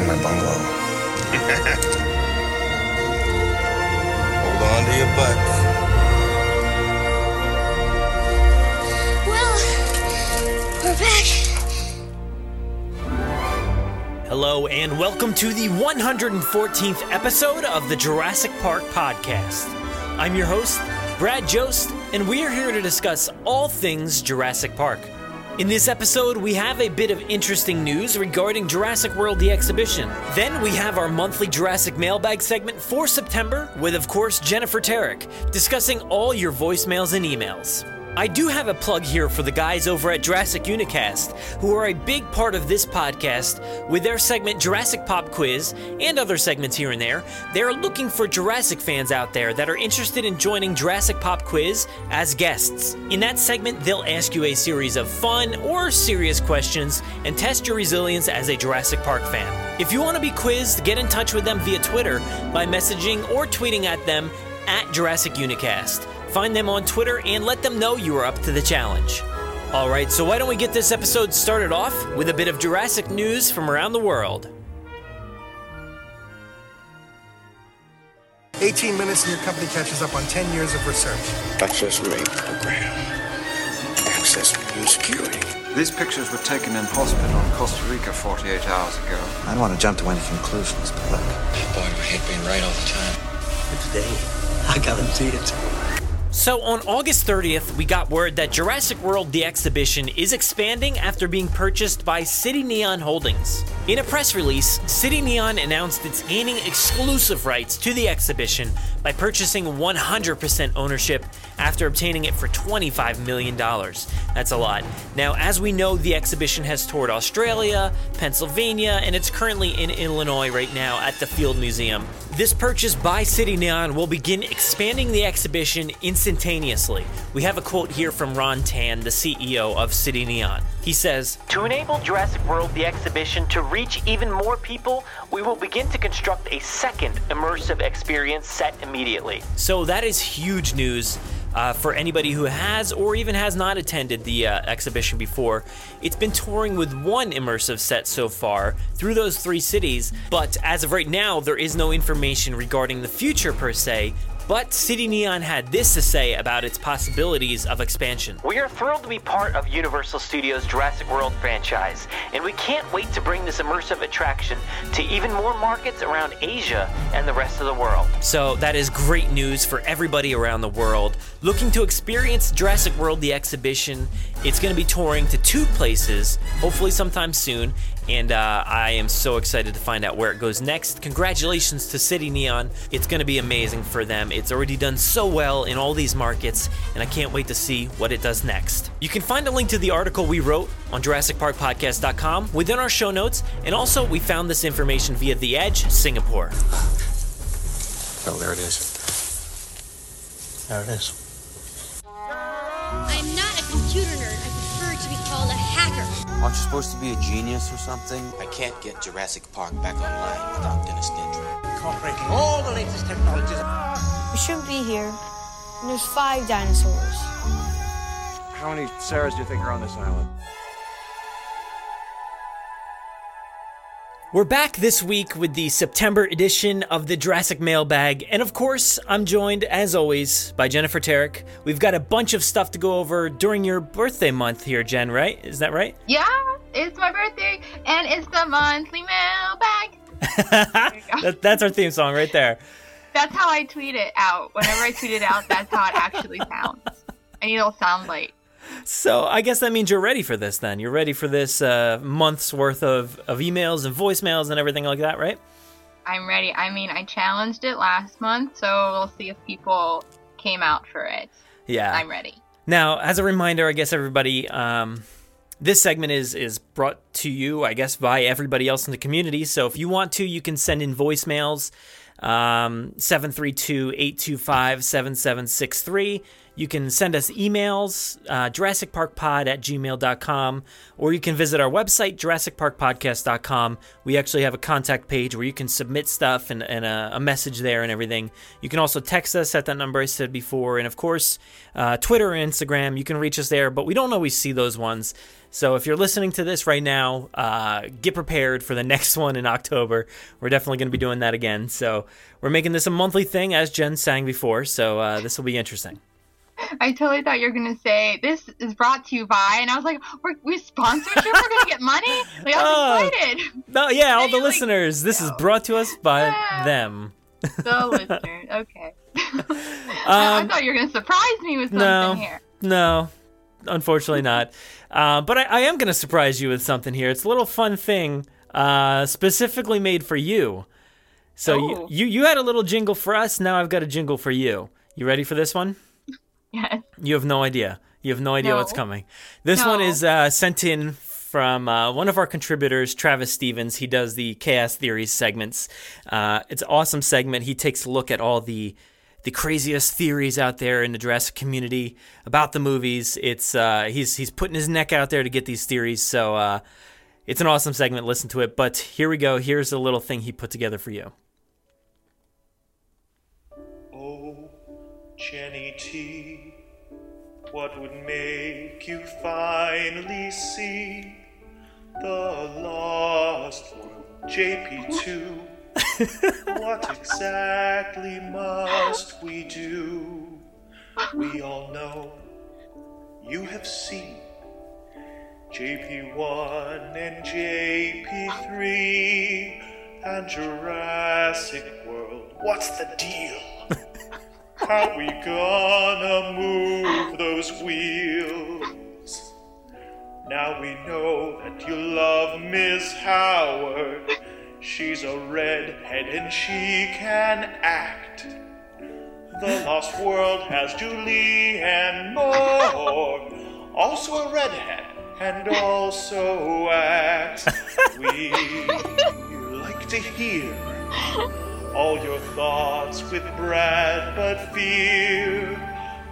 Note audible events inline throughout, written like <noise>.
in my bungalow? <laughs> Hold on to your butts. Well, we're back. Hello, and welcome to the 114th episode of the Jurassic Park Podcast. I'm your host, Brad Jost, and we are here to discuss all things Jurassic Park. In this episode, we have a bit of interesting news regarding Jurassic World the exhibition. Then we have our monthly Jurassic mailbag segment for September with, of course, Jennifer Terek, discussing all your voicemails and emails. I do have a plug here for the guys over at Jurassic Unicast, who are a big part of this podcast with their segment Jurassic Pop Quiz and other segments here and there. They're looking for Jurassic fans out there that are interested in joining Jurassic Pop Quiz as guests. In that segment, they'll ask you a series of fun or serious questions and test your resilience as a Jurassic Park fan. If you want to be quizzed, get in touch with them via Twitter by messaging or tweeting at them at Jurassic Unicast. Find them on Twitter and let them know you are up to the challenge. Alright, so why don't we get this episode started off with a bit of Jurassic news from around the world? 18 minutes and your company catches up on 10 years of research. Access rate program. Access new security. These pictures were taken in hospital in Costa Rica 48 hours ago. I don't want to jump to any conclusions, but look. Boy, my head being right all the time. But today, I guarantee it. So, on August 30th, we got word that Jurassic World The Exhibition is expanding after being purchased by Cityneon Holdings. In a press release, Cityneon announced it's gaining exclusive rights to the exhibition by purchasing 100% ownership after obtaining it for $25 million. That's a lot. Now, as we know, the exhibition has toured Australia, Pennsylvania, and it's currently in Illinois right now at the Field Museum. This purchase by Cityneon will begin expanding the exhibition instantaneously. We have a quote here from Ron Tan, the CEO of Cityneon. He says, To enable Jurassic World the exhibition to reach even more people, we will begin to construct a second immersive experience set immediately. So that is huge news. Uh, for anybody who has or even has not attended the uh, exhibition before, it's been touring with one immersive set so far through those three cities, but as of right now, there is no information regarding the future per se. But Cityneon had this to say about its possibilities of expansion. We are thrilled to be part of Universal Studios' Jurassic World franchise, and we can't wait to bring this immersive attraction to even more markets around Asia and the rest of the world. So, that is great news for everybody around the world looking to experience Jurassic World the exhibition. It's going to be touring to two places, hopefully sometime soon, and uh, I am so excited to find out where it goes next. Congratulations to Cityneon. It's going to be amazing for them. It's already done so well in all these markets, and I can't wait to see what it does next. You can find a link to the article we wrote on JurassicParkPodcast.com within our show notes, and also we found this information via The Edge, Singapore. Oh, there it is. There it is. I'm not a computer nerd. I prefer to be called a hacker. Aren't you supposed to be a genius or something? I can't get Jurassic Park back online without Dennis Nedry. Incorporating all the latest technologies. We shouldn't be here. And there's five dinosaurs. How many Sarahs do you think are on this island? We're back this week with the September edition of the Jurassic Mailbag, and of course, I'm joined, as always, by Jennifer Terek. We've got a bunch of stuff to go over during your birthday month here, Jen, right? Is that right? Yeah, it's my birthday and it's the monthly mailbag. <laughs> that, that's our theme song right there. That's how I tweet it out. Whenever I tweet it out, that's how it actually sounds. I need a sound bite. So I guess that means you're ready for this then. You're ready for this uh, month's worth of, of emails and voicemails and everything like that, right? I'm ready. I mean, I challenged it last month, so we'll see if people came out for it. Yeah. I'm ready. Now, as a reminder, I guess everybody, um, This segment is is brought to you, I guess, by everybody else in the community. So if you want to, you can send in voicemails um, 732-825-7763. You can send us emails, uh, JurassicParkPod at gmail.com, or you can visit our website, JurassicParkPodcast.com. We actually have a contact page where you can submit stuff and, and a, a, message there and everything. You can also text us at that number I said before. And of course, uh, Twitter and Instagram, you can reach us there, but we don't always see those ones. So if you're listening to this right now, uh, get prepared for the <laughs> next one in October. We're definitely going to be doing that again. So we're making this a monthly thing, as Jen sang before. So uh, this will be interesting. <laughs> I totally thought you were gonna say this is brought to you by, and I was like, "We're we sponsorship. we're gonna get money." <laughs> Like I was oh, excited. No, yeah, all the like, listeners. This no. is brought to us by <laughs> them. The listeners. Okay. um, I, thought you were gonna surprise me with something no, here. No, unfortunately not. Uh, but I, I, am gonna surprise you with something here. It's a little fun thing, uh, specifically made for you. So you, you you had a little jingle for us. Now I've got a jingle for you. You ready for this one? <laughs> Yes. You have no idea. You have no idea no. what's coming. This no. one is uh, sent in from uh, one of our contributors, Travis Stevens. He does the Chaos Theories segments. Uh, it's an awesome segment. He takes a look at all the the craziest theories out there in the Jurassic community about the movies. It's uh, he's he's putting his neck out there to get these theories. So uh, it's an awesome segment. Listen to it. But here we go. Here's a little thing he put together for you. Oh, Jenny T, what would make you finally see the lost world? <laughs> JP2, what exactly must we do? We all know you have seen JP1 and JP3 and Jurassic World. What's the deal? How we gonna move those wheels? Now we know that you love Miss Howard. She's a redhead and she can act. The Lost World has Julianne Moore, also a redhead and also acts. <laughs> We like to hear all your thoughts with Brad, but fear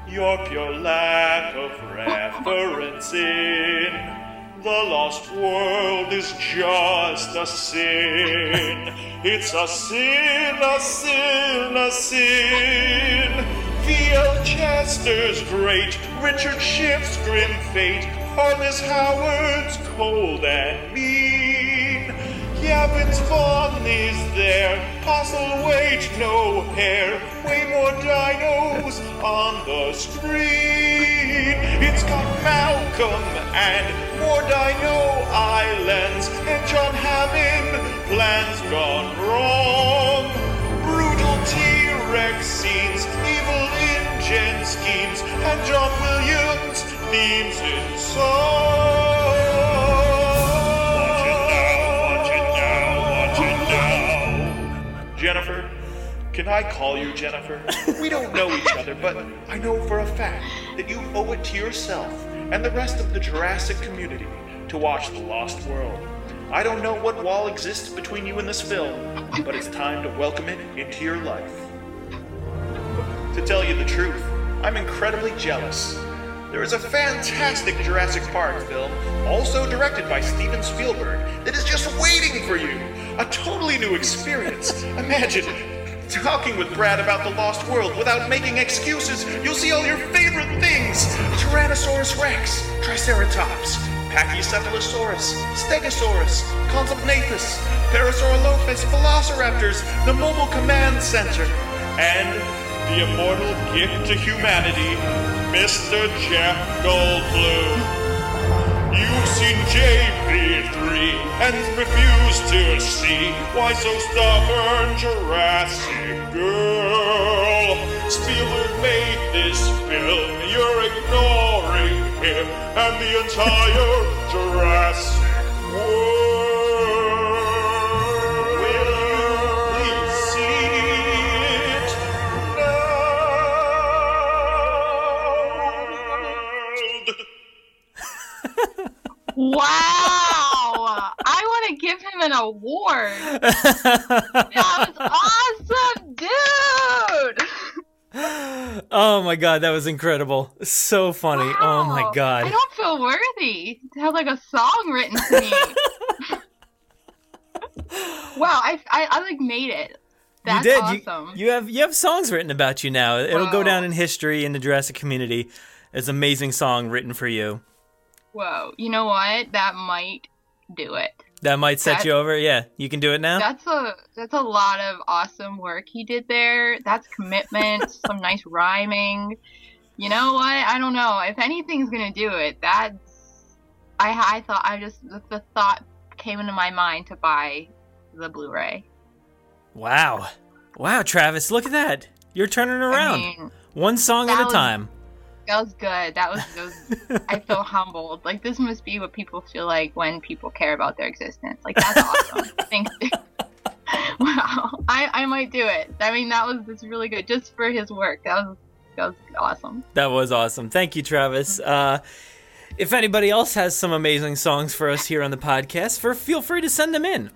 your pure lack of reference in the lost world is just a sin. It's a sin, a sin, a sin. V.L. Chester's great, Richard Schiff's grim fate, Arliss Howard's cold and mean. Vince Vaughn is there, Postlethwaite no hair, way more dinos on the street. It's got Malcolm and more dino islands, and John Hammond plans gone wrong. Brutal T-Rex scenes, evil InGen schemes, and John Williams themes in song. Jennifer? Can I call you Jennifer? We don't know each other, but I know for a fact that you owe it to yourself and the rest of the Jurassic community to watch The Lost World. I don't know what wall exists between you and this film, but it's time to welcome it into your life. To tell you the truth, I'm incredibly jealous. There is a fantastic Jurassic Park film, also directed by Steven Spielberg, that is just waiting for you. A totally new experience. Imagine talking with Brad about the Lost World without making excuses. You'll see all your favorite things Tyrannosaurus Rex, Triceratops, Pachycephalosaurus, Stegosaurus, Compsognathus, Parasaurolophus, Velociraptors, the Mobile Command Center, and the immortal gift to humanity, Mr. Jeff Goldblum. You've seen JP3 and refused to see why so stubborn Jurassic Girl. Spielberg made this film, you're ignoring him and the entire Jurassic world. Award. that <laughs> was awesome, dude. oh my god, that was incredible. So funny. Wow. Oh my god. I don't feel worthy to have like a song written to me. <laughs> wow, I, I, I like made it. That's you did. Awesome. You, you have you have songs written about you now. It'll Whoa. go down in history in the Jurassic community. It's an amazing song written for you. Whoa. You know what? That might do it. That might set you over. Yeah, you can do it now. That's a that's a lot of awesome work he did there. That's commitment, <laughs> some nice rhyming. You know what? I don't know. If anything's gonna do it, that's I I thought I just the, the thought came into my mind to buy the Blu-ray. Wow, wow, Travis, look at that! You're turning around. I mean, One song at a time that was good. That was, that was I <laughs> feel humbled. Like this must be what people feel like when people care about their existence. Like that's awesome. <laughs> Thanks. <laughs> wow, I I might do it. I mean, that was that's really good just for his work. That was that was awesome. That was awesome. Thank you, Travis. Uh, if anybody else has some amazing songs for us here on the podcast, for feel free to send them in.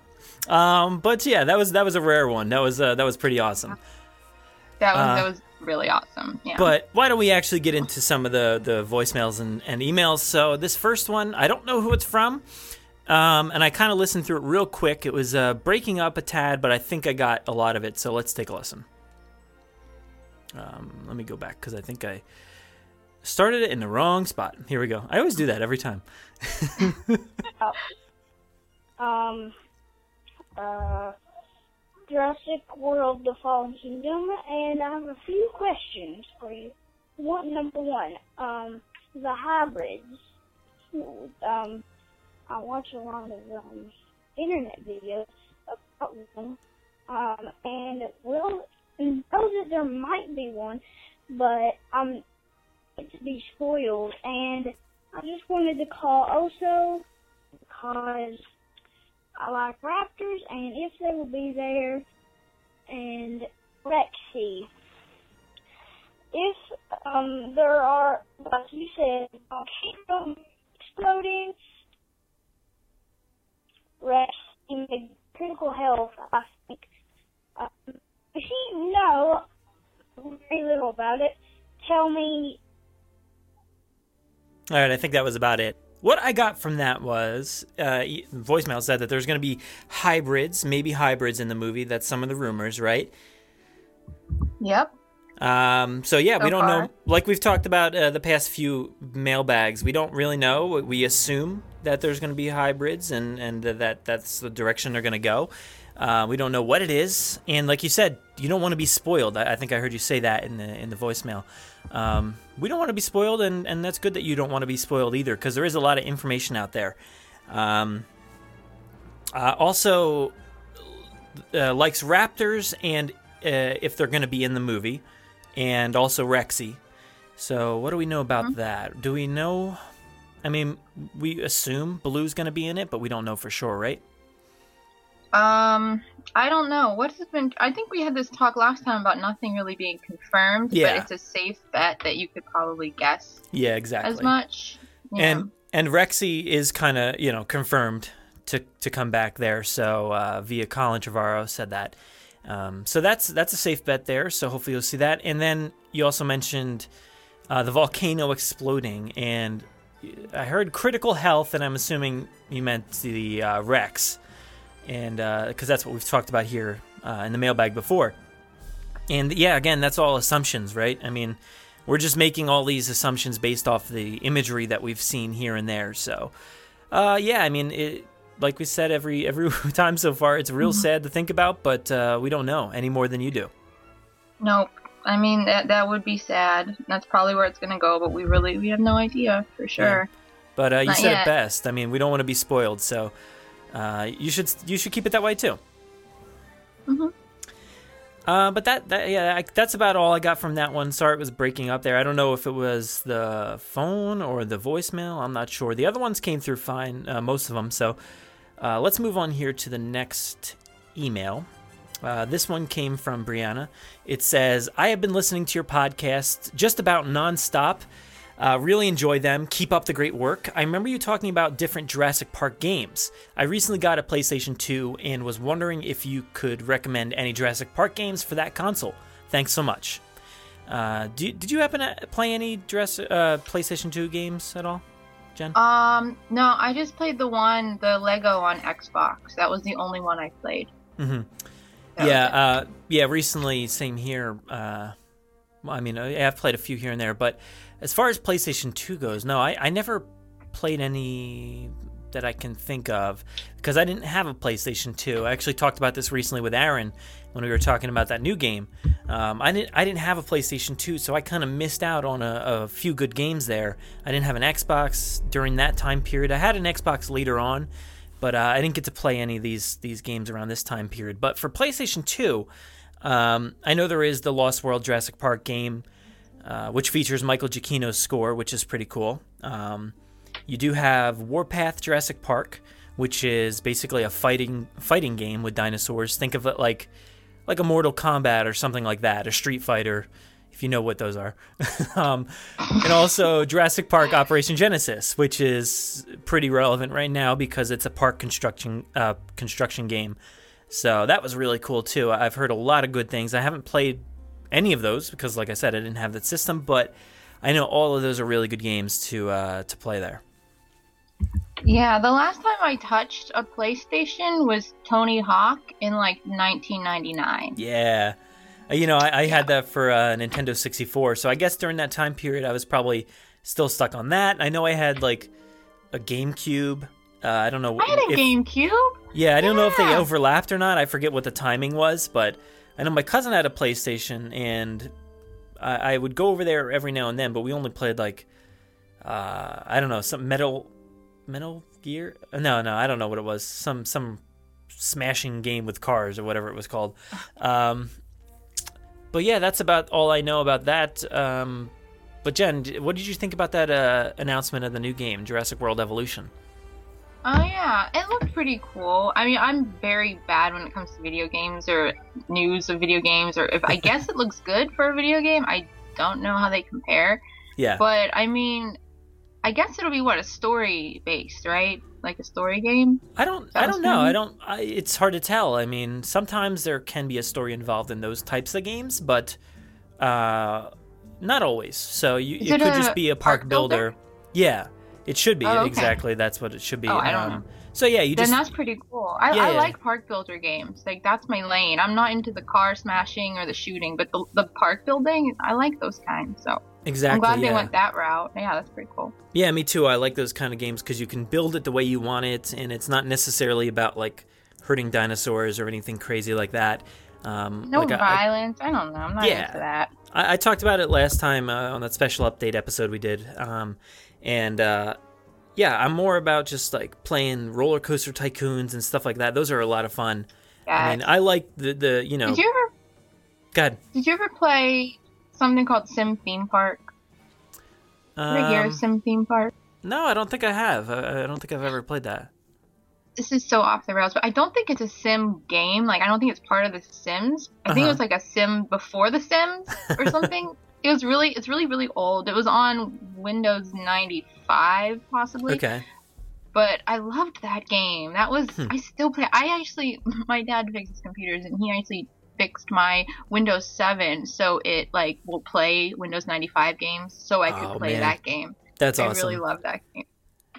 Um, but yeah, that was that was a rare one. That was uh, that was pretty awesome. That was uh, that was really awesome. Yeah. But why don't we actually get into some of the the voicemails and, and emails? So this first one, I don't know who it's from. Um, and I kind of listened through it real quick. It was uh, breaking up a tad, but I think I got a lot of it. So let's take a listen. Um, let me go back because I think I started it in the wrong spot. Here we go. I always do that every time. oh. <laughs> <laughs> Um. Uh. Jurassic World The Fallen Kingdom, and I have a few questions for you. One, number one, um, the hybrids. Um, I watch a lot of um, internet videos about them, um, and will know that there might be one, but I'm to be spoiled, and I just wanted to call also because I like raptors, and if they will be there, and Rexy. If um, there are, like you said, volcanoes exploding, Rex in critical health, I think. Um, if you know very little about it, tell me. All right, I think that was about it. What I got from that was uh, voicemail said that there's going to be hybrids, maybe hybrids in the movie. That's some of the rumors, right? Yep. Um, so yeah, so we don't far. know. Like we've talked about uh, the past few mailbags, we don't really know. We assume that there's going to be hybrids, and and that that's the direction they're going to go. Uh, we don't know what it is, and like you said, you don't want to be spoiled. I, I, think I heard you say that in the in the voicemail. Um, we don't want to be spoiled, and, and that's good that you don't want to be spoiled either, because there is a lot of information out there. Um, uh, also, uh, likes Raptors, and uh, if they're going to be in the movie, and also Rexy. So, what do we know about mm-hmm. that? Do we know? I mean, we assume Blue's going to be in it, but we don't know for sure, right? Um, I don't know. What has been? I think we had this talk last time about nothing really being confirmed. Yeah. But it's a safe bet that you could probably guess. Yeah, exactly. As much. Yeah. And and Rexy is kind of you know confirmed to to come back there. So uh, via Colin Trevorrow said that. Um, so that's that's a safe bet there. So hopefully you'll see that. And then you also mentioned uh, the volcano exploding, and I heard critical health, and I'm assuming you meant the uh, Rex and because uh, that's what we've talked about here uh, in the mailbag before. And yeah, again, that's all assumptions, right? I mean, we're just making all these assumptions based off the imagery that we've seen here and there. So, uh, yeah, I mean, it, like we said every every <laughs> time so far, it's real mm-hmm. sad to think about, but uh, we don't know any more than you do. Nope. I mean that that would be sad. That's probably where it's gonna go, but we really we have no idea for sure. Yeah. But uh, you said yet. it best. I mean, we don't want to be spoiled, so uh, you should you should keep it that way too. Mm-hmm. Uh, but that, that yeah, I, that's about all I got from that one. Sorry, it was breaking up there. I don't know if it was the phone or the voicemail. I'm not sure. The other ones came through fine, uh, most of them. So uh, let's move on here to the next email. Uh, this one came from Brianna. It says, "I have been listening to your podcast just about nonstop. Uh, really enjoy them. Keep up the great work. I remember you talking about different Jurassic Park games. I recently got a PlayStation 2 and was wondering if you could recommend any Jurassic Park games for that console. Thanks so much. Uh, do, did you happen to play any Jurassic, uh, PlayStation 2 games at all, Jen? Um, no, I just played the one, the Lego on Xbox. That was the only one I played. Mm-hmm. Yeah, uh, yeah. Recently, same here. Uh, I mean, I've played a few here and there, but as far as PlayStation 2 goes, no, I, I never played any that I can think of because I didn't have a PlayStation 2. I actually talked about this recently with Aaron when we were talking about that new game. Um, I didn't I didn't have a PlayStation 2, so I kind of missed out on a, a, few good games there. I didn't have an Xbox during that time period. I had an Xbox later on, but uh, I didn't get to play any of these these games around this time period. But for PlayStation 2, um, I know there is the Lost World Jurassic Park game, uh, which features Michael Giacchino's score, which is pretty cool. Um, you do have Warpath Jurassic Park, which is basically a fighting fighting game with dinosaurs. Think of it like like a Mortal Kombat or something like that, a Street Fighter, if you know what those are. <laughs> um, and also Jurassic Park Operation Genesis, which is pretty relevant right now because it's a park construction uh, construction game. So that was really cool too. I've heard a lot of good things. I haven't played any of those because, like I said, I didn't have that system, but I know all of those are really good games to uh, to play there. Yeah, the last time I touched a PlayStation was Tony Hawk in like 1999. Yeah. Uh, you know, I, I had that for uh, Nintendo 64, so I guess during that time period I was probably still stuck on that. I know I had like a GameCube. Uh, I don't know. I had a if, GameCube. Yeah, I don't yeah. know if they overlapped or not. I forget what the timing was, but I know my cousin had a PlayStation, and I, I would go over there every now and then. But we only played like uh, I don't know some Metal Metal Gear. No, no, I don't know what it was. Some some smashing game with cars or whatever it was called. <laughs> Um, but yeah, that's about all I know about that. Um, but Jen, what did you think about that uh, announcement of the new game, Jurassic World Evolution? Oh yeah, it looked pretty cool. I mean, I'm very bad when it comes to video games or news of video games, or if I <laughs> guess it looks good for a video game, I don't know how they compare. Yeah. But I mean, I guess it'll be what a story based, right? Like a story game. I don't. I don't know. I don't. I, it's hard to tell. I mean, sometimes there can be a story involved in those types of games, but uh, not always. So you, it, it, could just be a park, park builder. builder. Yeah. It should be oh, okay. exactly. That's what it should be. Oh, I don't um, know. So yeah, you then just that's pretty cool. I, yeah, I yeah. like park builder games. Like that's my lane. I'm not into the car smashing or the shooting, but the, the park building, I like those kinds. So exactly, I'm glad yeah. they went that route. Yeah, that's pretty cool. Yeah, me too. I like those kind of games because you can build it the way you want it, and it's not necessarily about like hurting dinosaurs or anything crazy like that. Um, no like violence. I, I, don't know. I'm not yeah, into that. I, I, talked about it last time uh, on that special update episode we did, um, and uh, yeah, I'm more about just like playing roller coaster tycoons and stuff like that. Those are a lot of fun. Yeah. I mean, I like the the you know. Did you ever? God. Did you ever play something called Sim Theme Park? Um, ever hear of Sim Theme Park? No, I don't think I have. I, I don't think I've ever played that. This is so off the rails, but I don't think it's a sim game. Like, I don't think it's part of the Sims. I uh-huh. think it was uh-huh. like a sim before the Sims or <laughs> something. It was really, it's really, really old. It was on Windows 95 possibly. Okay. But I loved that game. That was hmm. I still play. I actually <laughs> my dad fixes computers and he actually fixed my Windows 7 so it like will play Windows 95 games so I could oh, play man. that game. That's I awesome. I really love that game.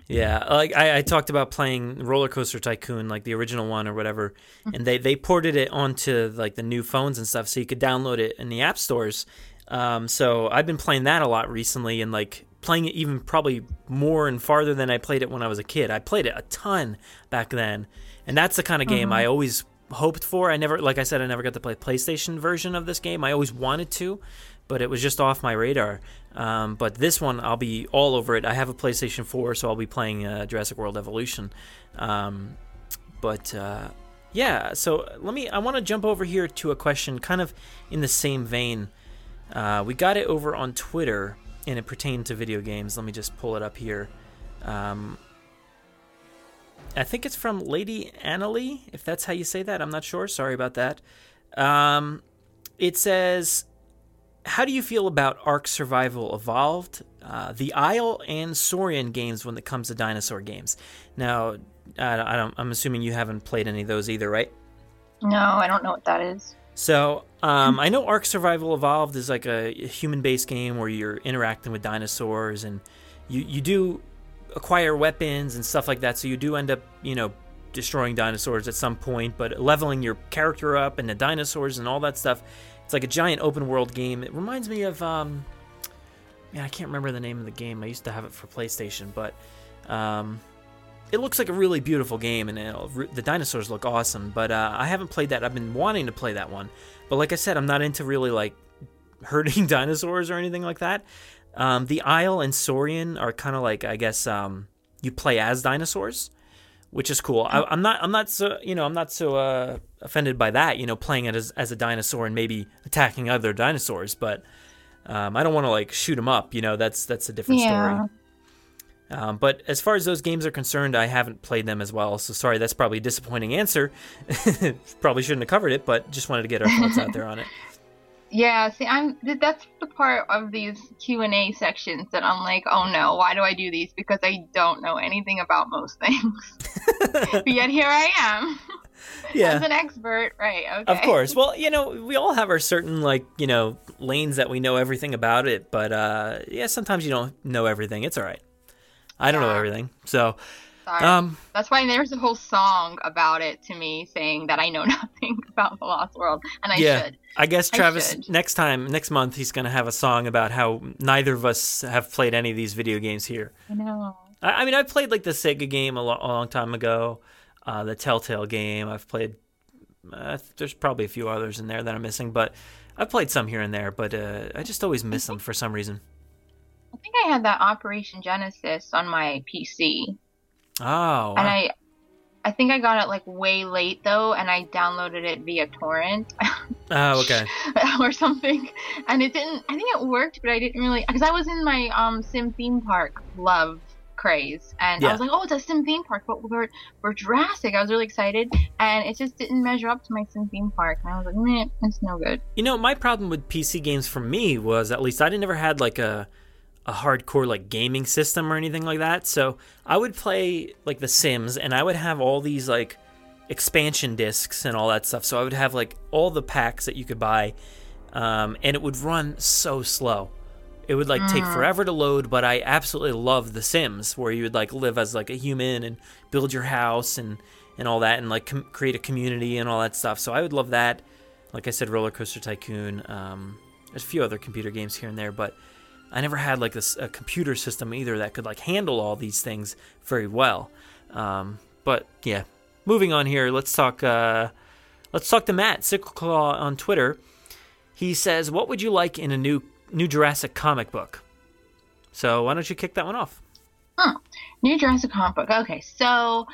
Yeah, like I, I, talked about playing Roller Coaster Tycoon, like the original one or whatever, mm-hmm. and they they ported it onto like the new phones and stuff, so you could download it in the app stores. Um, so I've been playing that a lot recently, and like playing it even probably more and farther than I played it when I was a kid. I played it a ton back then, and that's the kind of game mm-hmm. I always hoped for. I never, like I said, I never got to play PlayStation version of this game. I always wanted to, but it was just off my radar. Um, but this one, I'll be all over it. I have a PlayStation 4, so I'll be playing uh, Jurassic World Evolution. Um, but uh, yeah, so let me. I want to jump over here to a question, kind of in the same vein. Uh, we got it over on Twitter and it pertained to video games. Let me just pull it up here. Um, I think it's from Lady Annalie, if that's how you say that. I'm not sure. Sorry about that. Um, it says, how do you feel about Ark Survival Evolved, uh, the Isle, and Saurian games when it comes to dinosaur games? Now, I, don't, I'm assuming you haven't played any of those either, right? No, I don't know what that is. So, um, I know Ark Survival Evolved is like a human-based game where you're interacting with dinosaurs, and you you do acquire weapons and stuff like that. So you do end up, you know, destroying dinosaurs at some point, but leveling your character up and the dinosaurs and all that stuff. It's like a giant open world game. It reminds me of, um, man, I can't remember the name of the game. I used to have it for PlayStation, but um, it looks like a really beautiful game, and the dinosaurs look awesome. But uh, I haven't played that. I've been wanting to play that one, but like I said, I'm not into really like <laughs> hurting <laughs> dinosaurs or anything like that. Um, the Isle and Saurian are kind of like I guess um, you play as dinosaurs, which is cool. I, am not I'm not so you know I'm not so uh, offended by that. You know, playing it as, as a dinosaur and maybe attacking other dinosaurs, but um, I don't want to like shoot them up. You know, that's that's a different yeah. story. Um, but as far as those games are concerned, I haven't played them as well. So sorry, that's probably a disappointing answer. <laughs> probably shouldn't have covered it, but just wanted to get our thoughts out there on it. <laughs> Yeah, see, I'm that's the part of these Q and A sections that I'm like, oh no, why do I do these? Because I don't know anything about most things. <laughs> but yet here I am. Yeah. As an expert, right? Okay. Of course. Well, you know, we all have our certain like, you know, lanes that we know everything about it, but uh yeah, sometimes you don't know everything. It's all right. I don't yeah. know everything. So. Um, That's why there's a whole song about it to me saying that I know <laughs> nothing about the Lost World, and I yeah, should. I guess Travis I next time, next month, he's gonna have a song about how neither of us have played any of these video games here. I know. I, I mean, I played like the Sega game a, lo- a long time ago, uh, the Telltale game. I've played. Uh, there's probably a few others in there that I'm missing, but I've played some here and there. But uh, I just always miss them for some reason. I think I had that Operation Genesis on my PC Oh. Wow. And I, I think I got it like way late though, and I downloaded it via torrent. oh, okay. <laughs> or something, and it didn't. I think it worked, but I didn't really because I was in my um sim theme park love craze, and yeah. I was like, oh, it's a sim theme park, but we're we're Jurassic. I was really excited, and it just didn't measure up to my sim theme park, and I was like, meh, it's no good. You know, my problem with PC games for me was at least I never had like a a hardcore like gaming system or anything like that. So I would play like The Sims and I would have all these like expansion discs and all that stuff. So I would have like all the packs that you could buy, um, and it would run so slow. It would like mm. take forever to load, but I absolutely love The Sims, where you would like live as like a human and build your house and and all that, and like com- create a community and all that stuff. So I would love that. Like I said, Roller Coaster Tycoon. Um, there's a few other computer games here and there, but I never had like a, a computer system either that could like handle all these things very well. Um, but yeah, moving on here. Let's talk. Uh, let's talk to Matt Cycliclaw on Twitter. He says, "What would you like in a new new Jurassic comic book?" So why don't you kick that one off? Hmm. New Jurassic comic book. Okay, so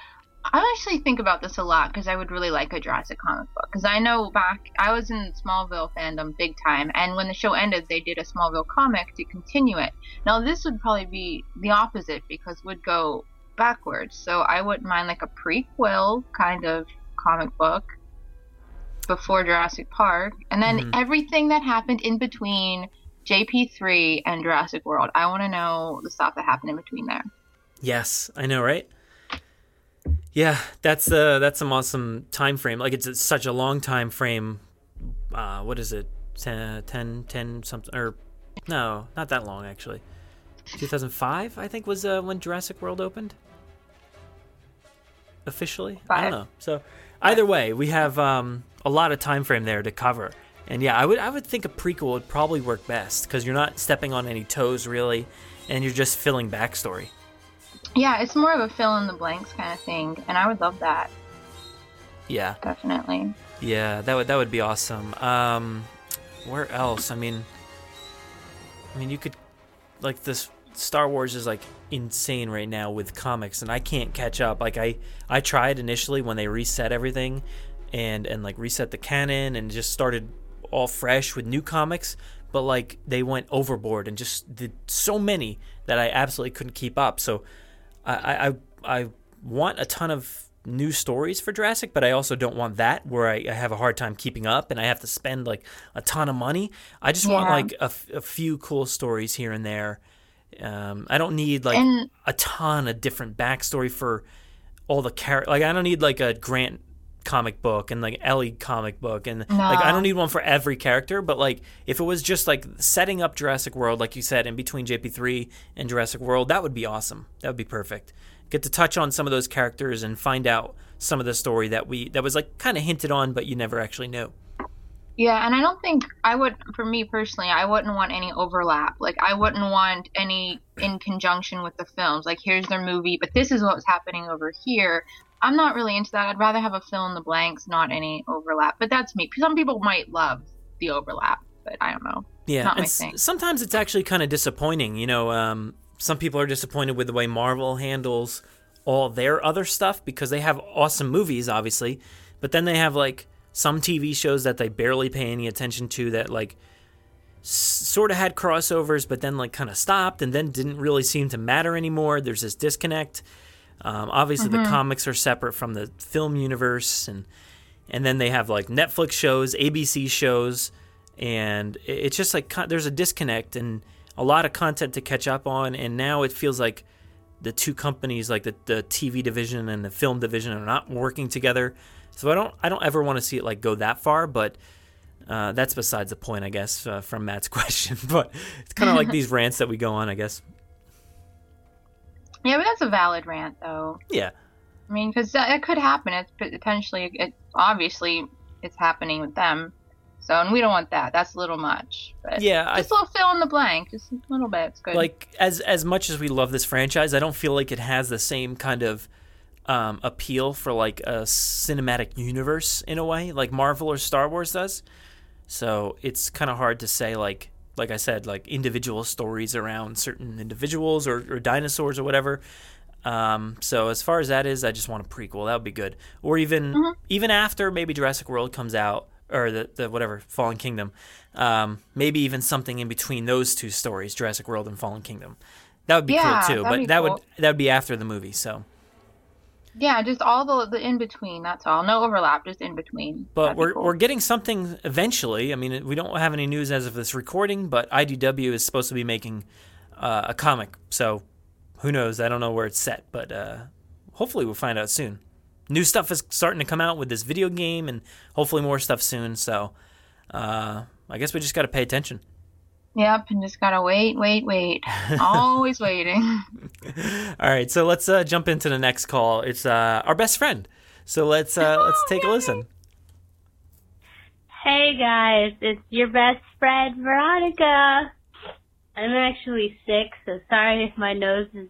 I actually think about this a lot because I would really like a Jurassic comic book. Because I know back, I was in Smallville fandom big time, and when the show ended, they did a Smallville comic to continue it. Now, this would probably be the opposite because would go backwards. So I wouldn't mind like a prequel kind of comic book before Jurassic Park, and then mm-hmm. everything that happened in between JP3 and Jurassic World. I want to know the stuff that happened in between there. Yes, I know, right? Yeah, that's uh that's some awesome time frame. Like it's such a long time frame. Uh, what is it? 10, 10, 10 something or no, not that long actually. 2005, I think, was uh, when Jurassic World opened. Officially, Five. I don't know. So, either way, we have um, a lot of time frame there to cover. And yeah, I would I would think a prequel would probably work best because you're not stepping on any toes really, and you're just filling backstory. Yeah, it's more of a fill in the blanks kind of thing, and I would love that. Yeah, definitely. Yeah, that would that would be awesome. Um, where else? I mean, I mean, you could like this. Star Wars is like insane right now with comics, and I can't catch up. Like I I tried initially when they reset everything, and and like reset the canon and just started all fresh with new comics, but like they went overboard and just did so many that I absolutely couldn't keep up. So I, I, I want a ton of new stories for Jurassic, but I also don't want that where I, I have a hard time keeping up and I have to spend like a ton of money. I just want Yeah. like a, f- a few cool stories here and there. Um, I don't need like And- a ton of different backstory for all the characters. Like I don't need like a Grant comic book and like Ellie comic book and like I don't need one for every character. But like if it was just like setting up Jurassic World, like you said, in between JP3 and Jurassic World, that would be awesome. That would be perfect. Get to touch on some of those characters and find out some of the story that we that was like kind of hinted on, but you never actually knew. Yeah, and I don't think I would, for me personally, I wouldn't want any overlap. Like, I wouldn't want any in conjunction with the films. Like, here's their movie, but this is what's happening over here. I'm not really into that. I'd rather have a fill in the blanks, not any overlap. But that's me. Some people might love the overlap, but I don't know. Yeah, and s- sometimes it's actually kind of disappointing. You know, um, some people are disappointed with the way Marvel handles all their other stuff because they have awesome movies, obviously, but then they have like some TV shows that they barely pay any attention to that like s- sort of had crossovers, but then like kind of stopped and then didn't really seem to matter anymore. There's this disconnect. Um, obviously, the Mhm. comics are separate from the film universe, and and then they have like Netflix shows, ABC shows, and it's just like there's a disconnect and a lot of content to catch up on. And now it feels like the two companies, like the, the TV division and the film division, are not working together. So I don't I don't ever want to see it like go that far, but. Uh, that's besides the point, I guess, uh, from Matt's <laughs> question. But it's kind of like <laughs> these rants that we go on, I guess. Yeah, but that's a valid rant, though. Yeah. I mean, because it could happen. It's potentially, it obviously, it's happening with them. So, and we don't want that. That's a little much. But Yeah, just a little fill in the blank, just a little bit. It's good. like as as much as we love this franchise, I don't feel like it has the same kind of um, appeal for like a cinematic universe in a way, like Marvel or Star Wars does. So it's kind of hard to say like like I said, like individual stories around certain individuals or, or dinosaurs or whatever. Um, so as far as that is, I just want a prequel. That would be good. Or even even after maybe Jurassic World comes out or the, the whatever Fallen Kingdom, um, maybe even something in between those two stories, Jurassic World and Fallen Kingdom. That would be Yeah, cool too. But that cool. would that would be after the movie. So, yeah, just all the the in between. That's all. No overlap, just in between. but That'd we're cool. we're getting something eventually. I mean, we don't have any news as of this recording, but IDW is supposed to be making uh, a comic. So who knows? I don't know where it's set, but uh, hopefully we'll find out soon. New stuff is starting to come out with this video game, and hopefully more stuff soon. So uh, I guess we just got to pay attention. Yep, and just gotta wait, wait, wait. Always <laughs> waiting. All right, so let's uh, jump into the next call. It's uh, our best friend. So let's uh, let's take a listen. Hey guys, it's your best friend Veronica. I'm actually sick, so sorry if my nose is,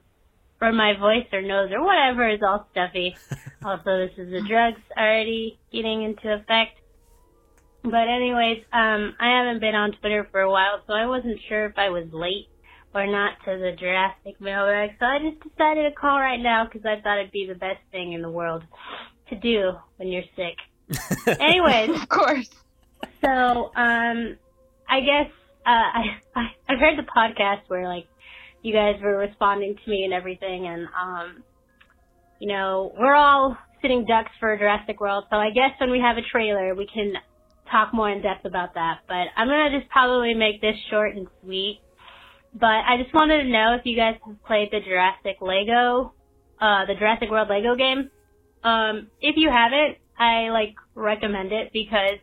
or my voice or nose or whatever is all stuffy. <laughs> also, this is the drugs already getting into effect. But anyways, um, I haven't been on Twitter for a while, so I wasn't sure if I was late or not to the Jurassic mailbag. So I just decided to call right now because I thought it'd be the best thing in the world to do when you're sick. <laughs> anyways, of course. So, um, I guess uh, <laughs> I, I I've heard the podcast where like you guys were responding to me and everything, and um, you know we're all sitting ducks for Jurassic World. So I guess when we have a trailer, we can talk more in depth about that. But I'm gonna just probably make this short and sweet. But I just wanted to know if you guys have played the Jurassic Lego, uh, the Jurassic World Lego game. Um, if you haven't, I like recommend it because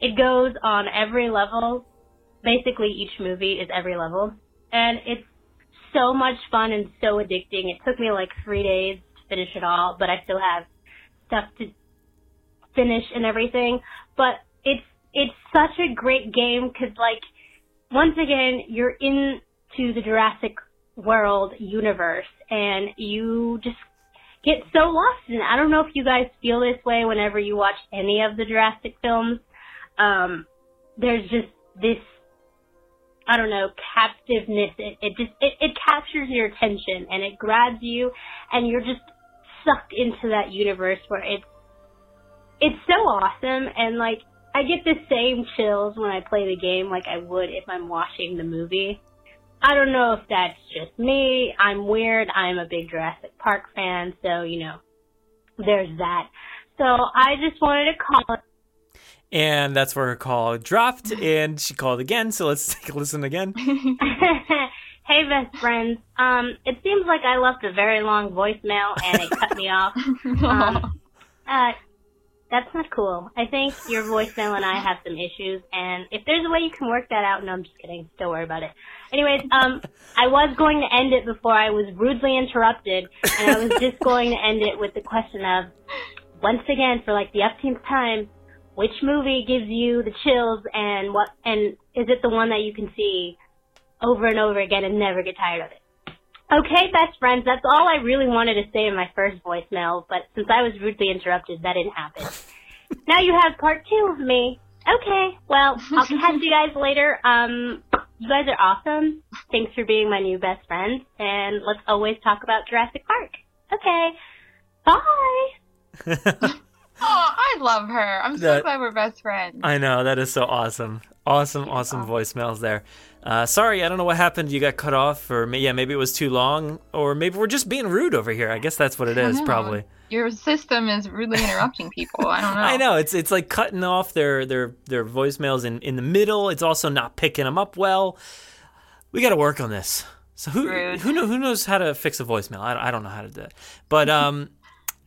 it goes on every level. Basically, each movie is every level, and it's so much fun and so addicting. It took me like three days to finish it all, but I still have stuff to finish and everything. But it's it's such a great game because like once again you're into the Jurassic World universe and you just get so lost in it. I don't know if you guys feel this way whenever you watch any of the Jurassic films. Um, there's just this, I don't know, captiveness. It, it just, it, it captures your attention and it grabs you and you're just sucked into that universe where it's, it's so awesome and like, I get the same chills when I play the game like I would if I'm watching the movie. I don't know if that's just me. I'm weird. I'm a big Jurassic Park fan, so you know, there's that. So I just wanted to call. And that's where her call dropped, and she called again. So let's <laughs> take a listen again. <laughs> hey, best friends. Um, it seems like I left a very long voicemail and it cut me off. <laughs> Um, uh, that's not cool. I think your voicemail and I have some issues, and if there's a way you can work that out, no, I'm just kidding. Don't worry about it. Anyways, um, I was going to end it before I was rudely interrupted, and I was just going to end it with the question of, once again, for like the upteenth time, which movie gives you the chills, and what, and is it the one that you can see over and over again and never get tired of it? Okay, best friends, that's all I really wanted to say in my first voicemail, but since I was rudely interrupted, that didn't happen. <laughs> now you have part two of me. Okay, well, I'll catch you guys later. Um, you guys are awesome. Thanks for being my new best friend, and let's always talk about Jurassic Park. Okay, bye. <laughs> Oh, I love her. I'm so That- glad we're best friends. I know that is so awesome, awesome, awesome voicemails there. Uh, sorry, I don't know what happened. You got cut off, or may- yeah, maybe it was too long, or maybe we're just being rude over here. I guess that's what it is, probably. Your system is rudely interrupting people. I don't <laughs> know. I know it's it's like cutting off their their their voicemails in in the middle. It's also not picking them up well. We got to work on this. So who who know, who knows how to fix a voicemail? I, I don't know how to do it. But <laughs> um,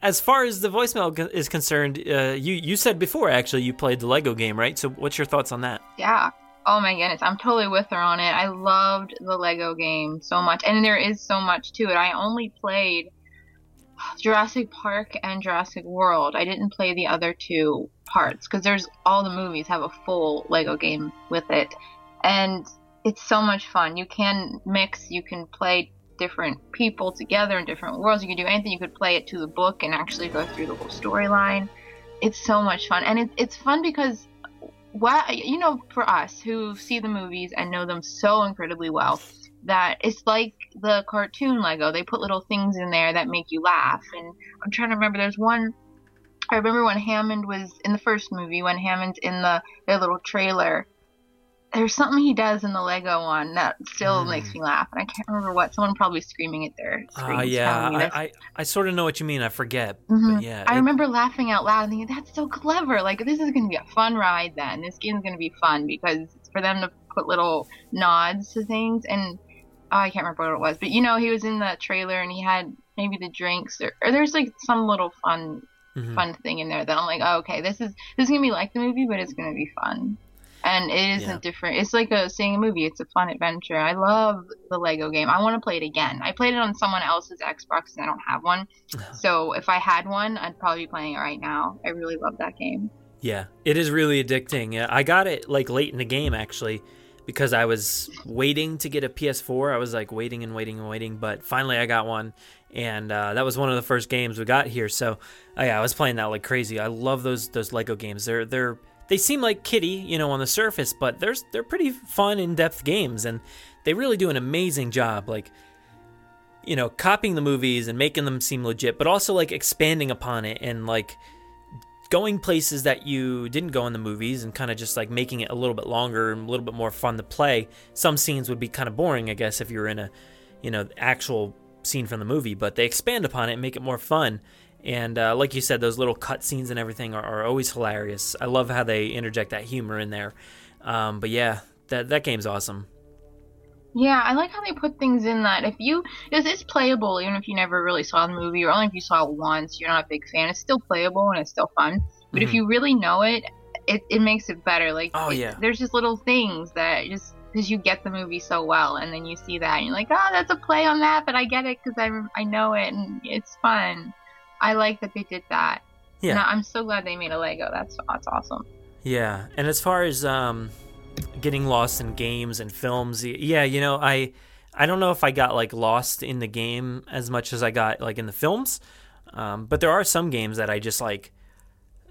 as far as the voicemail is concerned, uh, you you said before actually you played the Lego game, right? So what's your thoughts on that? Yeah. Oh my goodness, I'm totally with her on it. I loved the Lego game so much, and there is so much to it. I only played Jurassic Park and Jurassic World. I didn't play the other two parts because there's all the movies have a full Lego game with it, and it's so much fun. You can mix, you can play different people together in different worlds. You can do anything. You could play it to the book and actually go through the whole storyline. It's so much fun, and it's it's fun because what you know for us who see the movies and know them so incredibly well that it's like the cartoon lego. They put little things in there that make you laugh. And i'm trying to remember there's one i remember when hammond was in the first movie when hammond's in the their little trailer there's something he does in the lego one that still makes me laugh and i can't remember what someone probably screaming at their Ah, screens yeah, I. I I sort of know what you mean. I forget, Mhm. but yeah, I it- remember laughing out loud and thinking, that's so clever. Like, this is going to be a fun ride then. This game's going to be fun because it's for them to put little nods to things. And oh, I can't remember what it was. But, you know, he was in the trailer and he had maybe the drinks or, or there's like some little fun Mhm. fun thing in there that I'm like, oh, okay, this is this is going to be like the movie, but it's going to be fun. And it isn't Yeah. different. It's like a seeing a movie. It's a fun adventure. I love the Lego game. I want to play it again. I played it on someone else's Xbox and I don't have one. So if I had one, I'd probably be playing it right now. I really love that game. Yeah, it is really addicting. Yeah, I got it like late in the game actually because I was waiting to get a PS4. I was like waiting and waiting and waiting, but finally I got one, and uh, that was one of the first games we got here. So uh, yeah, I was playing that like crazy. I love those those Lego games. They're they're they seem like kiddie, you know, on the surface, but there's they're pretty fun, in depth games, and they really do an amazing job. Like you know, copying the movies and making them seem legit, but also like expanding upon it and like going places that you didn't go in the movies and kind of just like making it a little bit longer and a little bit more fun to play. Some scenes would be kind of boring, I guess, if you were in a, you know, actual scene from the movie, but they expand upon it and make it more fun. And uh, like you said, those little cut scenes and everything are, are always hilarious. I love how they interject that humor in there. Um, but yeah, that that game's awesome. Yeah, I like how they put things in that if you because it's playable even if you never really saw the movie or only if you saw it once, you're not a big fan. It's still playable and it's still fun. But if Mhm. you really know it, it, it makes it better. Like Oh, it- yeah. there's just little things that just because you get the movie so well and then you see that and you're like, oh, that's a play on that, but I get it because I I know it and it's fun. I like that they did that. Yeah. I- I'm so glad they made a Lego. That's that's awesome. Yeah, and as far as um, getting lost in games and films, yeah, you know, I I don't know if I got like lost in the game as much as I got like in the films, um, but there are some games that I just like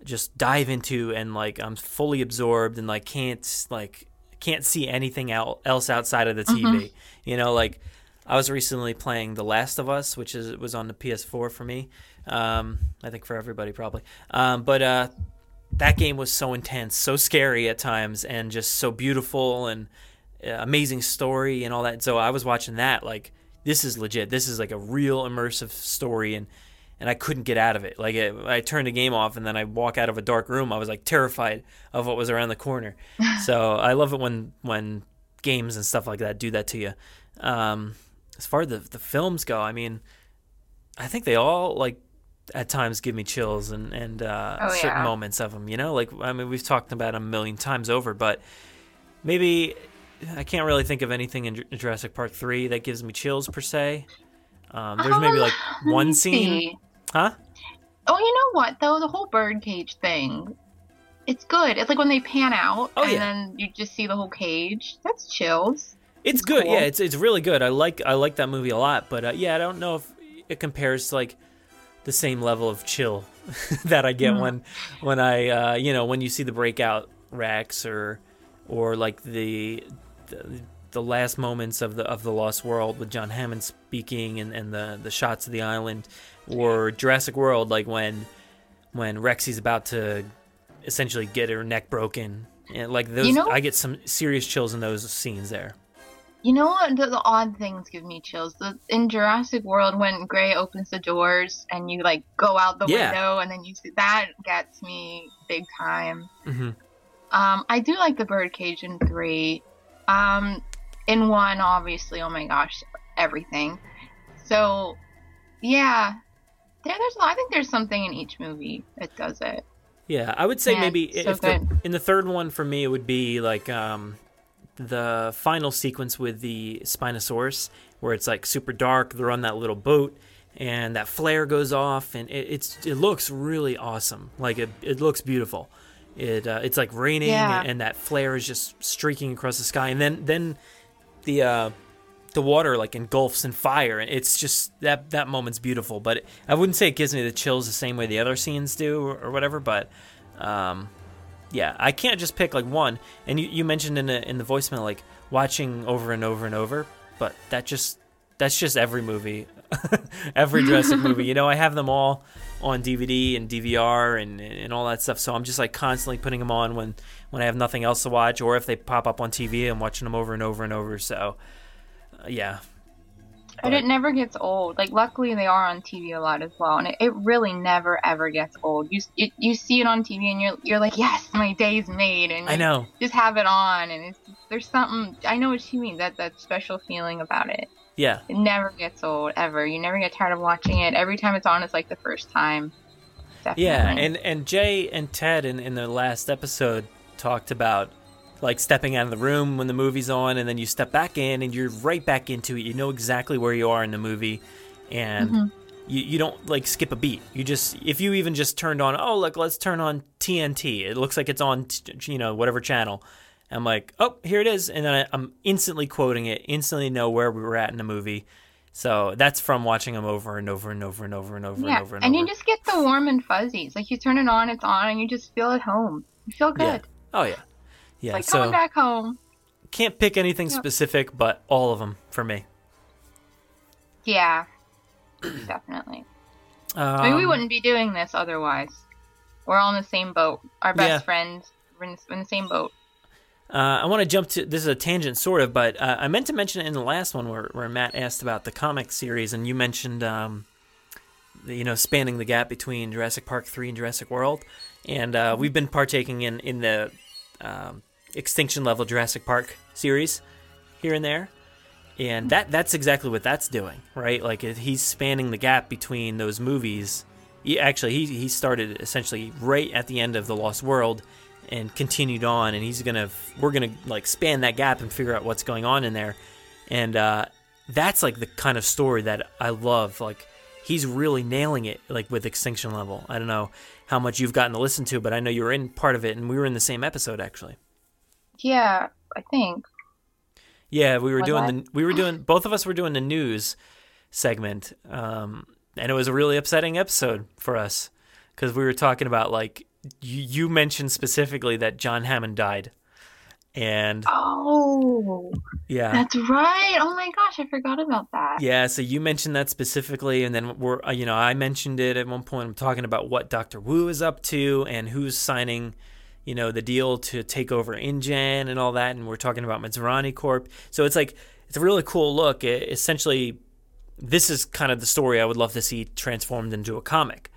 just dive into and like I'm fully absorbed and like can't like can't see anything else outside of the TV. Mhm. You know, like I was recently playing The Last of Us, which is was on the PS4 for me. Um, I think for everybody probably. Um, but uh, that game was so intense, so scary at times, and just so beautiful and uh, amazing story and all that. So I was watching that like this is legit. This is like a real immersive story and and I couldn't get out of it. Like it, I turned the game off, and then I walk out of a dark room. I was like terrified of what was around the corner. <laughs> so I love it when when games and stuff like that do that to you. Um, as far as the the films go, I mean, I think they all like at times give me chills and and uh, Oh, certain yeah. moments of them. You know, like I mean, we've talked about a million times over, but maybe I can't really think of anything in Ju- Jurassic Park three that gives me chills per se. Um, there's maybe Um, like one scene, huh? Oh, you know what though? The whole birdcage thing. It's good. It's like when they pan out Oh, and yeah. then you just see the whole cage. That's chills. It's good, cool. yeah. It's it's really good. I like I like that movie a lot, but uh, yeah, I don't know if it compares to like the same level of chill <laughs> that I get Mhm. when when I uh, you know when you see the breakout Rex or or like the, the the last moments of the of the Lost World with John Hammond speaking and, and the the shots of the island or Jurassic World like when when Rexy's about to essentially get her neck broken and like those know- I get some serious chills in those scenes there. You know what? The, the odd things give me chills. The, in Jurassic World, when Gray opens the doors and you like go out the Yeah. window and then you see that gets me big time. Mm-hmm. Um, I do like the birdcage in three. Um, in one, obviously, oh my gosh, everything. So, yeah, there, there's. I think there's something in each movie that does it. Yeah, I would say Yeah, maybe so if the, in the third one for me it would be like um, the final sequence with the Spinosaurus, where it's like super dark. They're on that little boat, and that flare goes off, and it, it's it looks really awesome. Like it, it looks beautiful. It uh, it's like raining, Yeah. and, and that flare is just streaking across the sky, and then then the uh, the water like engulfs in fire, and it's just that that moment's beautiful. But I wouldn't say it gives me the chills the same way the other scenes do, or, or whatever. But um, yeah, I can't just pick like one. And you, you mentioned in the in the voicemail like watching over and over and over, but that just that's just every movie, <laughs> every Jurassic <laughs> movie. You know, I have them all on DVD and DVR and and all that stuff. So I'm just like constantly putting them on when when I have nothing else to watch, or if they pop up on TV, I'm watching them over and over and over. So uh, yeah, And it never gets old. Like, luckily, they are on TV a lot as well, and it, it really never ever gets old. You it, you see it on TV, and you're you're like, yes, my day's made, and I know. just have it on, and it's there's something. I know what you mean. That that special feeling about it. yeah. It never gets old ever. You never get tired of watching it. Every time it's on, it's like the first time. Definitely. Yeah, and and Jay and Ted in, in the last episode talked about like stepping out of the room when the movie's on, and then you step back in, and you're right back into it. You know exactly where you are in the movie, and Mhm. you, you don't like skip a beat. You just if you even just turned on, oh look, let's turn on TNT. It looks like it's on, t- you know, whatever channel. I'm like, oh, here it is, and then I, I'm instantly quoting it, instantly know where we were at in the movie. So that's from watching them over and over and over and over and over yeah, and over and, over. and over. you just get the warm and fuzzies. Like you turn it on, it's on, and you just feel at home. You feel good. Yeah. Oh yeah, yeah. like so coming back home. can't pick anything Yep. specific, but all of them for me. Yeah, <clears throat> definitely. I mean, we Um, wouldn't be doing this otherwise. We're all in the same boat. Our best Yeah. friends, we're in, in the same boat. Uh, I want to jump to this is a tangent, sort of, but uh, I meant to mention it in the last one where, where Matt asked about the comic series, and you mentioned, um, the, you know, spanning the gap between Jurassic Park three and Jurassic World, and uh, we've been partaking in in the um, Extinction Level Jurassic Park series here and there, and that that's exactly what that's doing, right? Like he's spanning the gap between those movies. He, actually, he he started essentially right at the end of the Lost World and continued on and he's gonna we're gonna like span that gap and figure out what's going on in there. And uh, that's like the kind of story that i love. Like he's really nailing it like with extinction level. I don't know how much you've gotten to listen to but i know you were in part of it and we were in the same episode actually Yeah, I think. yeah we were Was doing I? the we were doing both of us were doing the news segment um, and it was a really upsetting episode for us because we were talking about like you, you mentioned specifically that john hammond died and Oh, yeah that's right. Oh my gosh, I forgot about that. Yeah, so you mentioned that specifically, and then we're, uh, you know, I mentioned it at one point. I'm talking about what Doctor Wu is up to and who's signing, you know, the deal to take over InGen and all that, and we're talking about Masrani Corp. So it's like it's a really cool look. It, essentially, this is kind of the story I would love to see transformed into a comic.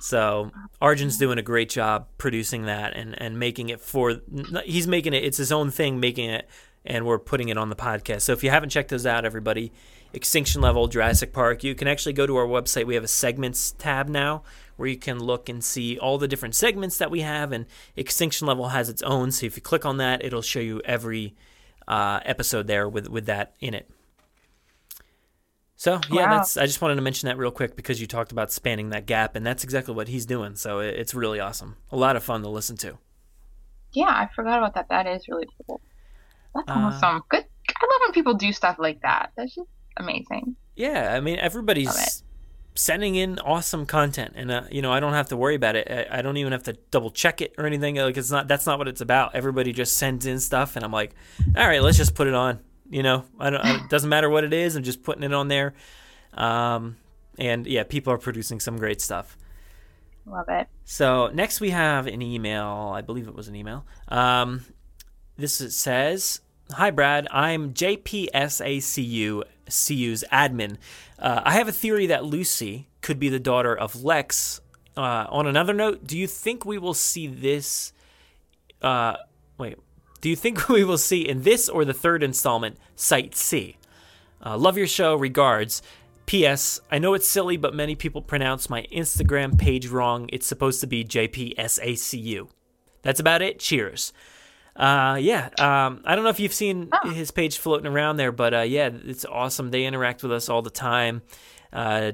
So Arjun's doing a great job producing that and, and making it for he's making it it's his own thing making it and we're putting it on the podcast. So if you haven't checked those out, everybody, Extinction Level, Jurassic Park, you can actually go to our website. We have a segments tab now where you can look and see all the different segments that we have, and Extinction Level has its own. So if you click on that, it'll show you every uh, episode there with with that in it. So yeah, wow. that's. I just wanted to mention that real quick because you talked about spanning that gap, and that's exactly what he's doing. So it's really awesome. A lot of fun to listen to. Yeah, I forgot about that. That is really cool. That's uh, awesome. Good. I love when people do stuff like that. That's just amazing. Yeah, I mean everybody's sending in awesome content, and uh, you know I don't have to worry about it. I, I, don't even have to double check it or anything. Like it's not. That's not what it's about. Everybody just sends in stuff, and I'm like, all right, let's just put it on. You know, I don't. it doesn't matter what it is. I'm just putting it on there. Um, and yeah, people are producing some great stuff. Love it. So next we have an email. I believe it was an email. Um, this says, "Hi Brad, I'm JPSACU CU's admin. Uh, I have a theory that Lucy could be the daughter of Lex. Uh, on another note, do you think we will see this? Uh, wait, do you think <laughs> we will see in this or the third installment, Site C? Uh, love your show. Regards. P.S. I know it's silly, but many people pronounce my Instagram page wrong. It's supposed to be JPSACU. That's about it. Cheers. Uh, yeah. Um, I don't know if you've seen oh. his page floating around there, but uh, yeah, it's awesome. They interact with us all the time. Uh,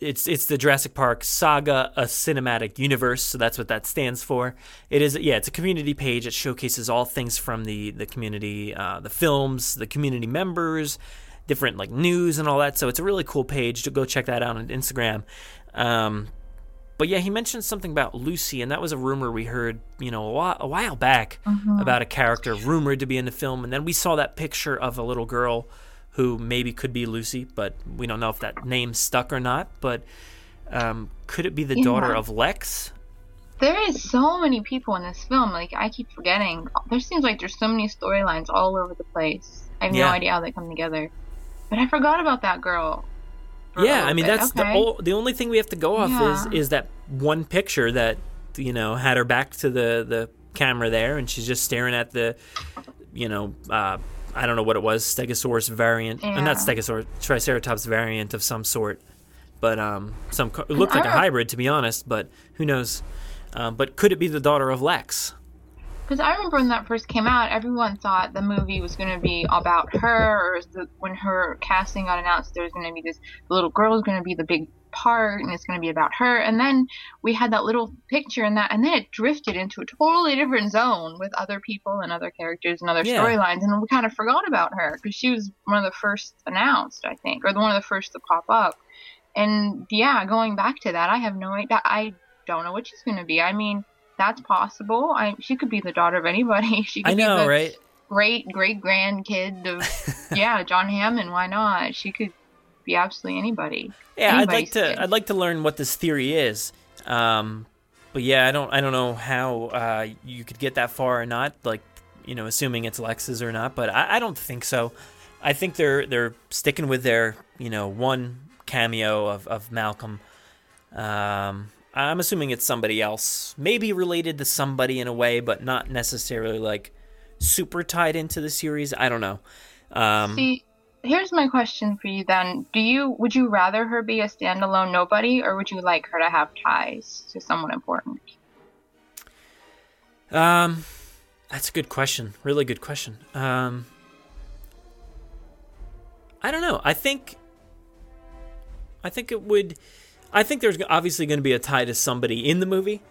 it's it's the Jurassic Park Saga, a cinematic universe. So that's what that stands for. It is yeah, it's a community page. It showcases all things from the the community, uh, the films, the community members, different like news and all that. So it's a really cool page to go check that out on Instagram. Um, but yeah, he mentioned something about Lucy, and that was a rumor we heard, you know, a while, a while back mm-hmm. about a character rumored to be in the film, and then we saw that picture of a little girl who maybe could be Lucy, but we don't know if that name stuck or not. But um, could it be the yeah. daughter of Lex? There is so many people in this film. Like I keep forgetting. There seems like there's so many storylines all over the place. I have yeah. no idea how they come together. But I forgot about that girl. Yeah, I mean bit. that's okay. the o- the only thing we have to go off yeah. is is that one picture that you know had her back to the the camera there, and she's just staring at the you know uh, I don't know what it was, Stegosaurus variant, yeah. and not Stegosaurus, Triceratops variant of some sort. But um, some it looked like a hybrid to be honest. But who knows? Um, but could it be the daughter of Lex? Because I remember when that first came out, everyone thought the movie was going to be about her, or the, when her casting got announced, there was going to be this the little girl is going to be the big part and it's going to be about her. And then we had that little picture and that and then it drifted into a totally different zone with other people and other characters and other yeah. storylines and we kind of forgot about her because she was one of the first announced i think or the one of the first to pop up. And yeah going back to that i have no idea i don't know what she's going to be. I mean that's possible i she could be the daughter of anybody <laughs> she could i know be the right great great grandkid of <laughs> yeah john hammond why not she could be absolutely anybody. Yeah, I'd like to. I'd like to learn what this theory is. Um, but yeah, I don't. I don't know how uh, you could get that far or not. Like, you know, assuming it's Lex's or not. But I, I don't think so. I think they're they're sticking with their you know one cameo of of Malcolm. Um, I'm assuming it's somebody else, maybe related to somebody in a way, but not necessarily like super tied into the series. I don't know. Um, See, here's my question for you then. Do you would you rather her be a standalone nobody or would you like her to have ties to someone important? Um that's a good question. Really good question. Um I don't know. I think I think it would I think there's obviously going to be a tie to somebody in the movie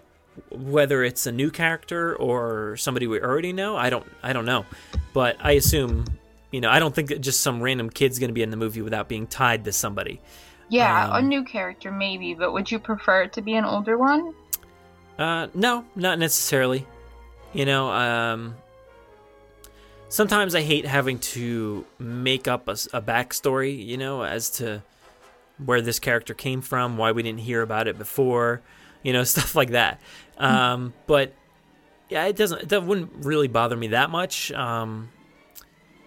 whether it's a new character or somebody we already know. I don't I don't know. But I assume you know, I don't think that just some random kid's going to be in the movie without being tied to somebody. Yeah, um, a new character maybe, but would you prefer it to be an older one? Uh, no, not necessarily. You know, um, sometimes I hate having to make up a, a backstory, you know, as to where this character came from, why we didn't hear about it before, you know, <laughs> stuff like that. Um, but yeah, it doesn't, that wouldn't really bother me that much. Um,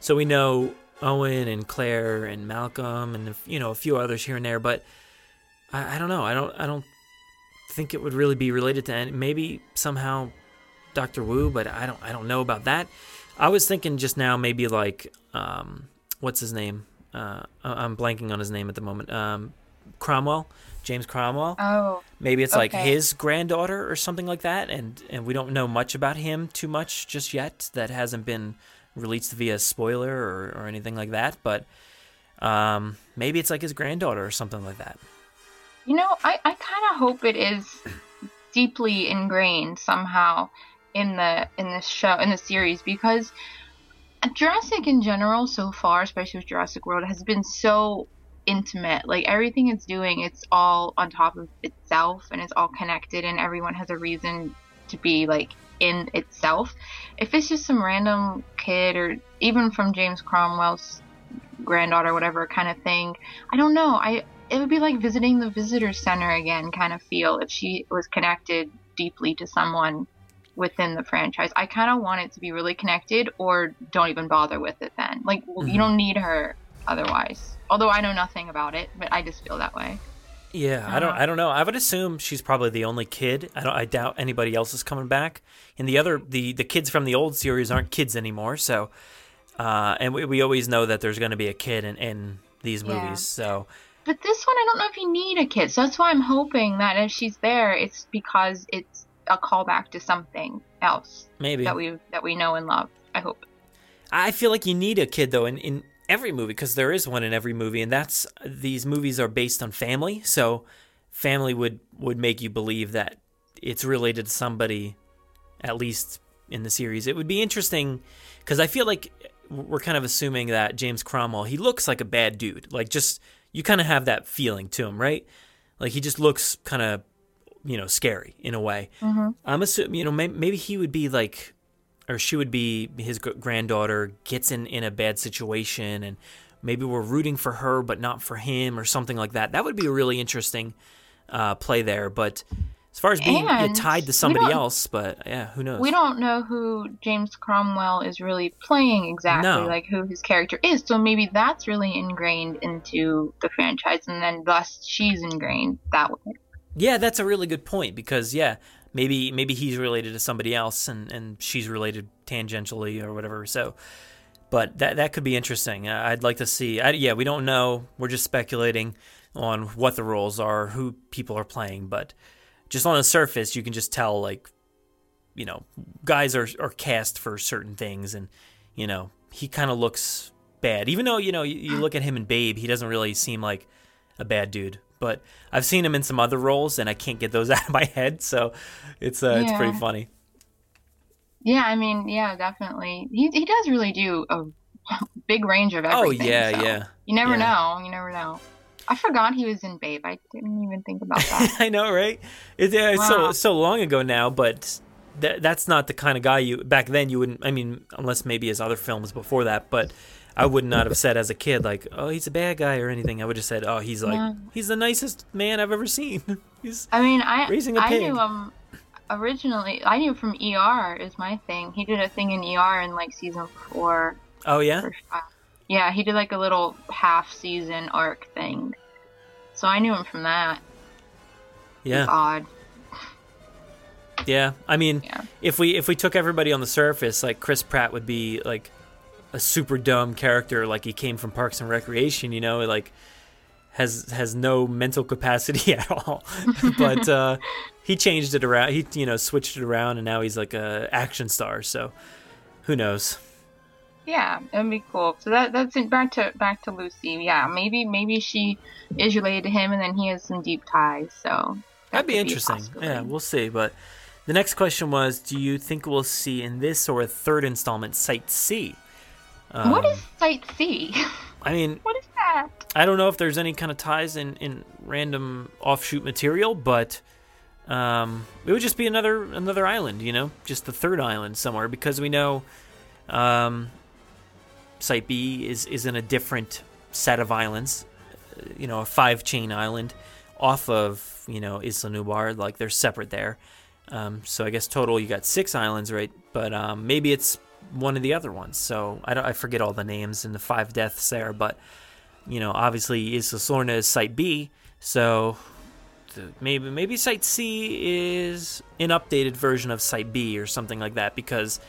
so we know Owen and Claire and Malcolm and you know a few others here and there, but I, I don't know. I don't I don't think it would really be related to any, maybe somehow Doctor Wu, but I don't I don't know about that. I was thinking just now maybe like um, what's his name? Uh, I'm blanking on his name at the moment. Um, Cromwell, James Cromwell. Oh. Maybe it's like his granddaughter or something like that, and and we don't know much about him too much just yet. That hasn't been released via spoiler or, or anything like that. But um, maybe it's like his granddaughter or something like that. You know, I, I kind of hope it is deeply ingrained somehow in the in this show in the series because Jurassic in general so far, especially with Jurassic World, has been so intimate. Like everything it's doing, it's all on top of itself and it's all connected and everyone has a reason to be like in itself. If it's just some random kid or even from James Cromwell's granddaughter, whatever kind of thing, I don't know. I it would be like visiting the visitor center again kind of feel if she was connected deeply to someone within the franchise. I kind of want it to be really connected or don't even bother with it then. Like Mm-hmm. you don't need her otherwise. Although I know nothing about it, but I just feel that way. Yeah, I don't. I don't know. I would assume she's probably the only kid. I don't. I doubt anybody else is coming back. And the other, the the kids from the old series aren't kids anymore. So, uh, and we, we always know that there's going to be a kid in, in these Yeah. movies. So, But this one, I don't know if you need a kid. So that's why I'm hoping that if she's there, it's because it's a callback to something else Maybe. that we that we know and love. I hope. I feel like you need a kid though in in every movie because there is one in every movie, and that's these movies are based on family. So, family would would make you believe that it's related to somebody, at least in the series. It would be interesting because I feel like we're kind of assuming that James Cromwell he looks like a bad dude. Like just you kind of have that feeling to him, right? Like he just looks kind of you know scary in a way. Mhm. I'm assuming you know may- maybe he would be like or she would be his gr- granddaughter gets in in a bad situation and maybe we're rooting for her but not for him or something like that that would be a really interesting uh, play there but as far as being tied to somebody else but yeah who knows We don't know who James Cromwell is really playing exactly, No. like who his character is. So maybe that's really ingrained into the franchise, and then thus she's ingrained that way. Yeah that's a really good point because yeah maybe maybe he's related to somebody else and and she's related tangentially or whatever so but that that could be interesting. I'd like to see. I, yeah, we don't know. We're just speculating on what the roles are, who people are playing, but just on the surface, you can just tell like, you know, guys are are cast for certain things, and you know, he kind of looks bad. Even though you know, you, you look at him and Babe, he doesn't really seem like a bad dude. But I've seen him in some other roles, and I can't get those <laughs> out of my head, so it's uh, it's pretty funny. Yeah, I mean, yeah, definitely. He he does really do a <laughs> big range of everything. Oh yeah, so yeah. You never Yeah. know. You never know. I forgot he was in Babe. I didn't even think about that. <laughs> I know, right? It's, uh, it's so so long ago now, but that that's not the kind of guy you back then. You wouldn't. I mean, unless maybe his other films before that, but I would not have said as a kid like, "Oh, he's a bad guy" or anything. I would have said, "Oh, he's like Yeah. he's the nicest man I've ever seen." <laughs> he's I mean, I Raising a I pig. knew him originally. I knew from ER is my thing. He did a thing in ER in like season four. oh yeah, or. Yeah, he did like a little half season arc thing. So I knew him from that. It's yeah, odd. yeah. I mean, Yeah. if we if we took everybody on the surface, like Chris Pratt would be like a super dumb character, like he came from Parks and Recreation, you know, like has has no mental capacity <laughs> at all. but uh, he changed it around. He you know switched it around, and now he's like a action star. So who knows? Yeah, it'd be cool. So that that's it. Back to back to Lucy. Yeah, maybe maybe she is related to him, and then he has some deep ties. So That'd be interesting. possibility. yeah, we'll see. But the next question was, do you think we'll see in this or a third installment Site C? Um, what is Site C? I mean, <laughs> what is that? I don't know if there's any kind of ties in, in random offshoot material, but um, it would just be another another island, you know, just the third island somewhere because we know um, Site B is is in a different set of islands, uh, you know, a five chain island off of you know Isla Nublar, like they're separate there. Um, so I guess total you got six islands, right? But um, maybe it's one of the other ones. So I, I forget all the names and the five deaths there, but you know, obviously Isla Sorna is Site B, so maybe maybe Site C is an updated version of Site B or something like that because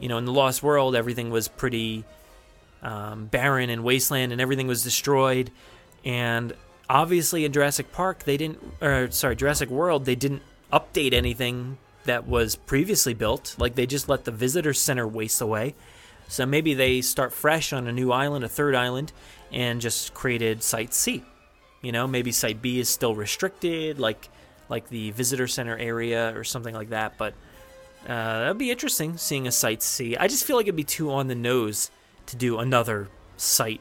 you know in the Lost World everything was pretty um, barren and wasteland and everything was destroyed and obviously in Jurassic Park they didn't or sorry Jurassic World they didn't update anything that was previously built like they just let the visitor center waste away so maybe they start fresh on a new island a third island and just created Site C you know, maybe Site B is still restricted, like like the visitor center area or something like that. But uh, that'd be interesting seeing a Site C. I just feel like it'd be too on the nose to do another site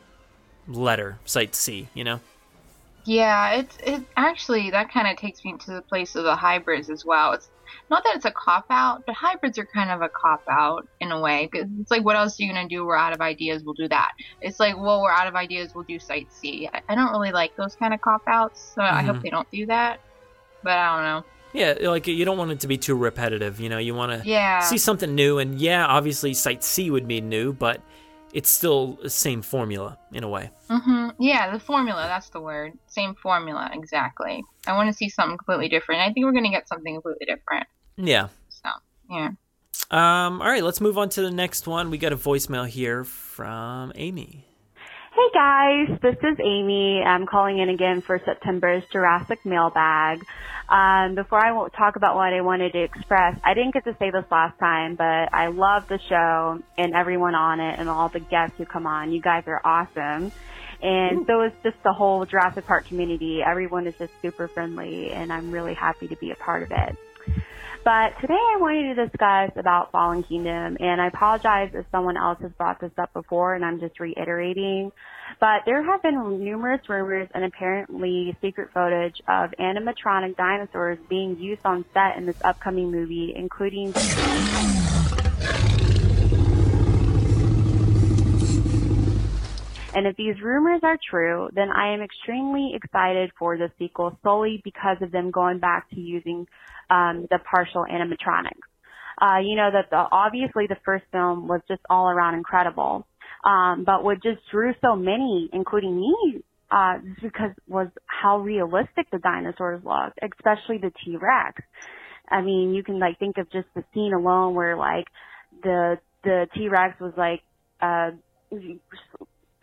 letter, Site C. You know. Yeah, it's it actually that kind of takes me to the place of the hybrids as well. It's not that it's a cop out, but hybrids are kind of a cop out in a way. Cause it's like, what else are you gonna do? We're out of ideas. We'll do that. It's like, well, we're out of ideas. We'll do Site C. I, I don't really like those kind of cop outs, so mm-hmm. I hope mm-hmm. they don't do that. But I don't know. Yeah, like you don't want it to be too repetitive. You know, you want to yeah. see something new. And yeah, obviously, Site C would be new, but it's still the same formula in a way. Mm-hmm. Yeah, the formula, that's the word. Same formula, exactly. I want to see something completely different. I think we're going to get something completely different. Yeah. So, yeah. Um, all right, let's move on to the next one. We got a voicemail here from Amy. Hey guys, this is Amy. I'm calling in again for September's Jurassic mailbag. Um, before I talk about what I wanted to express, I didn't get to say this last time, but I love the show and everyone on it and all the guests who come on. You guys are awesome. And so is just the whole Jurassic Park community. Everyone is just super friendly and I'm really happy to be a part of it. But today I wanted to discuss about Fallen Kingdom, and I apologize if someone else has brought this up before, and I'm just reiterating. But there have been numerous rumors and apparently secret footage of animatronic dinosaurs being used on set in this upcoming movie, including. And if these rumors are true, then I am extremely excited for the sequel solely because of them going back to using um, the partial animatronics. Uh, you know that the, obviously the first film was just all around incredible, um, but what just drew so many, including me, uh, because was how realistic the dinosaurs looked, especially the T Rex. I mean, you can like think of just the scene alone where like the the T Rex was like uh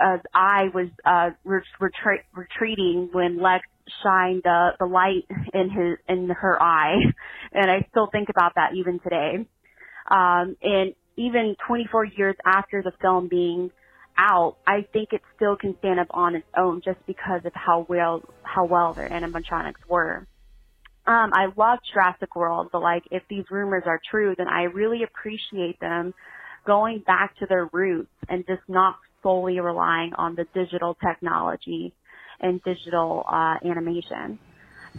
uh, eye was uh retreat, retreating when Lex shine the the light in his in her eye, <laughs> and I still think about that even today. Um, and even 24 years after the film being out, I think it still can stand up on its own just because of how well how well their animatronics were. Um, I love Jurassic World, but like if these rumors are true, then I really appreciate them going back to their roots and just not solely relying on the digital technology and digital uh, animation.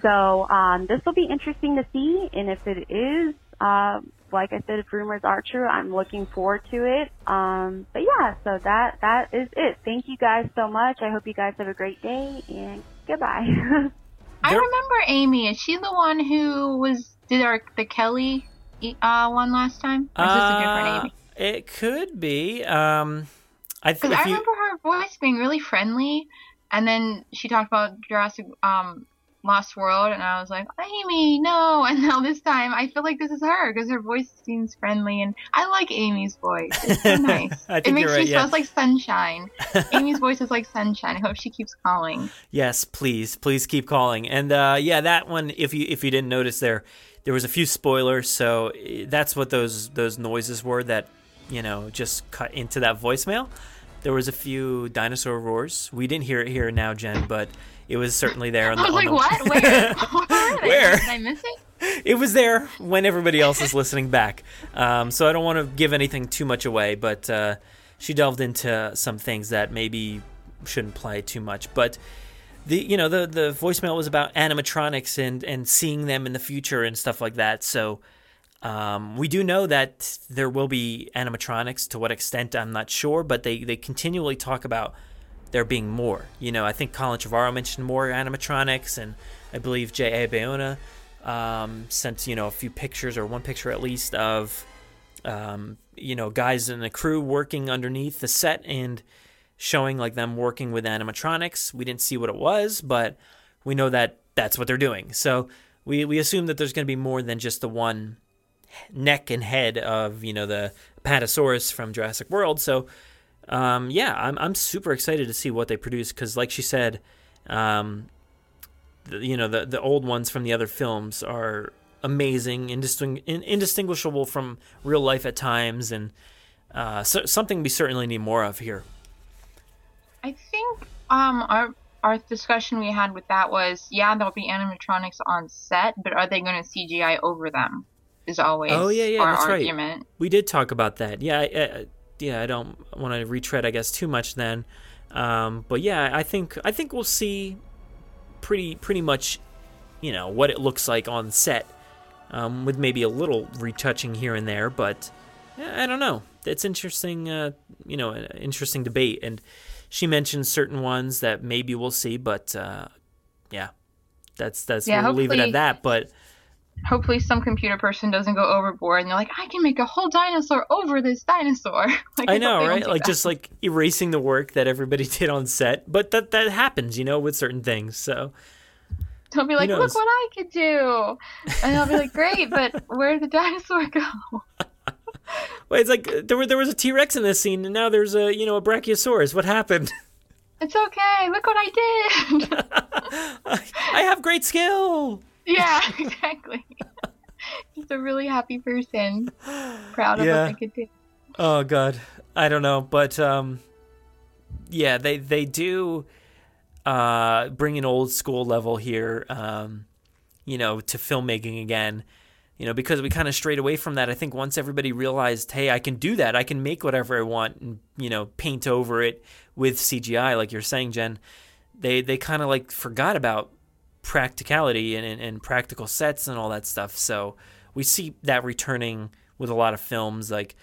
So um, this will be interesting to see, and if it is, uh, like I said, if rumors are true, I'm looking forward to it. Um, but yeah, so that that is it. Thank you guys so much. I hope you guys have a great day, and goodbye. <laughs> I remember Amy. Is she the one who was did our the Kelly uh, one last time? Or is this a different uh, Amy? It could be. Um, I, th- I remember her voice being really friendly, and then she talked about Jurassic um, Lost World, and I was like, Amy, no. <laughs> And now this time, I feel like this is her because her voice seems friendly, and I like Amy's voice. It's so <laughs> nice. it makes right, me yeah. like sunshine. <laughs> Amy's voice is like sunshine. I hope she keeps calling. Yes, please, please keep calling. And uh, yeah, that one, if you if you didn't notice there, there was a few spoilers, so eh, that's what those those noises were that you know just cut into that voicemail there was a few dinosaur roars. We didn't hear it here now, Jen, but it was certainly there. On the, I was like, the... what? <laughs> Where? <laughs> Where? Did I miss it? It was there when everybody else is listening back. Um, so I don't want to give anything too much away, but uh, she delved into some things that maybe shouldn't play too much. But the you know the the voicemail was about animatronics and and seeing them in the future and stuff like that. So um, we do know that there will be animatronics. To what extent, I'm not sure, but they, they continually talk about there being more. You know, I think Colin Trevorrow mentioned more animatronics, and I believe J.A. Bayona um, sent, you know, a few pictures or one picture at least of um, you know guys in the crew working underneath the set and showing like them working with animatronics. We didn't see what it was, but we know that that's what they're doing. So we we assume that there's going to be more than just the one neck and head of you know the Apatosaurus from Jurassic World. So um, yeah, I'm I'm super excited to see what they produce because, like she said, um, the, you know the the old ones from the other films are amazing, indisting- indistinguishable from real life at times, and uh, so, something we certainly need more of here. I think um our our discussion we had with that was yeah there'll be animatronics on set, but are they going to CGI over them? Is always oh yeah yeah our that's argument. right. We did talk about that. Yeah I, I, yeah I don't want to retread I guess too much then, um, but yeah I think I think we'll see pretty pretty much you know what it looks like on set um, with maybe a little retouching here and there, but I don't know. It's interesting, uh, you know, an interesting debate. And she mentioned certain ones that maybe we'll see, but uh, yeah, that's that's Yeah, we'll leave it at that. But Hopefully, some computer person doesn't go overboard and they're like, I can make a whole dinosaur over this dinosaur. <laughs> like, I know, right? Like that. just like erasing the work that everybody <laughs> did on set. But that that happens, you know, with certain things. So They'll be like, look what I could do, and I'll be like, great, but <laughs> where did the dinosaur go? Wait, it's like uh, there were there was a T Rex in this scene, and now there's a you know a Brachiosaurus. What happened? It's okay. Look what I did. I have great skill. Yeah, <laughs> exactly. He's a really happy person, proud of Yeah. what they could do. Oh god, I don't know, but um, yeah, they they do uh bring an old school level here, um, you know, to filmmaking again. You know, because we kind of strayed away from that. I think once everybody realized, hey, I can do that. I can make whatever I want and you know paint over it with CGI, like you're saying, Jen. They they kind of like forgot about practicality and, and, and practical sets and all that stuff. So we see that returning with a lot of films like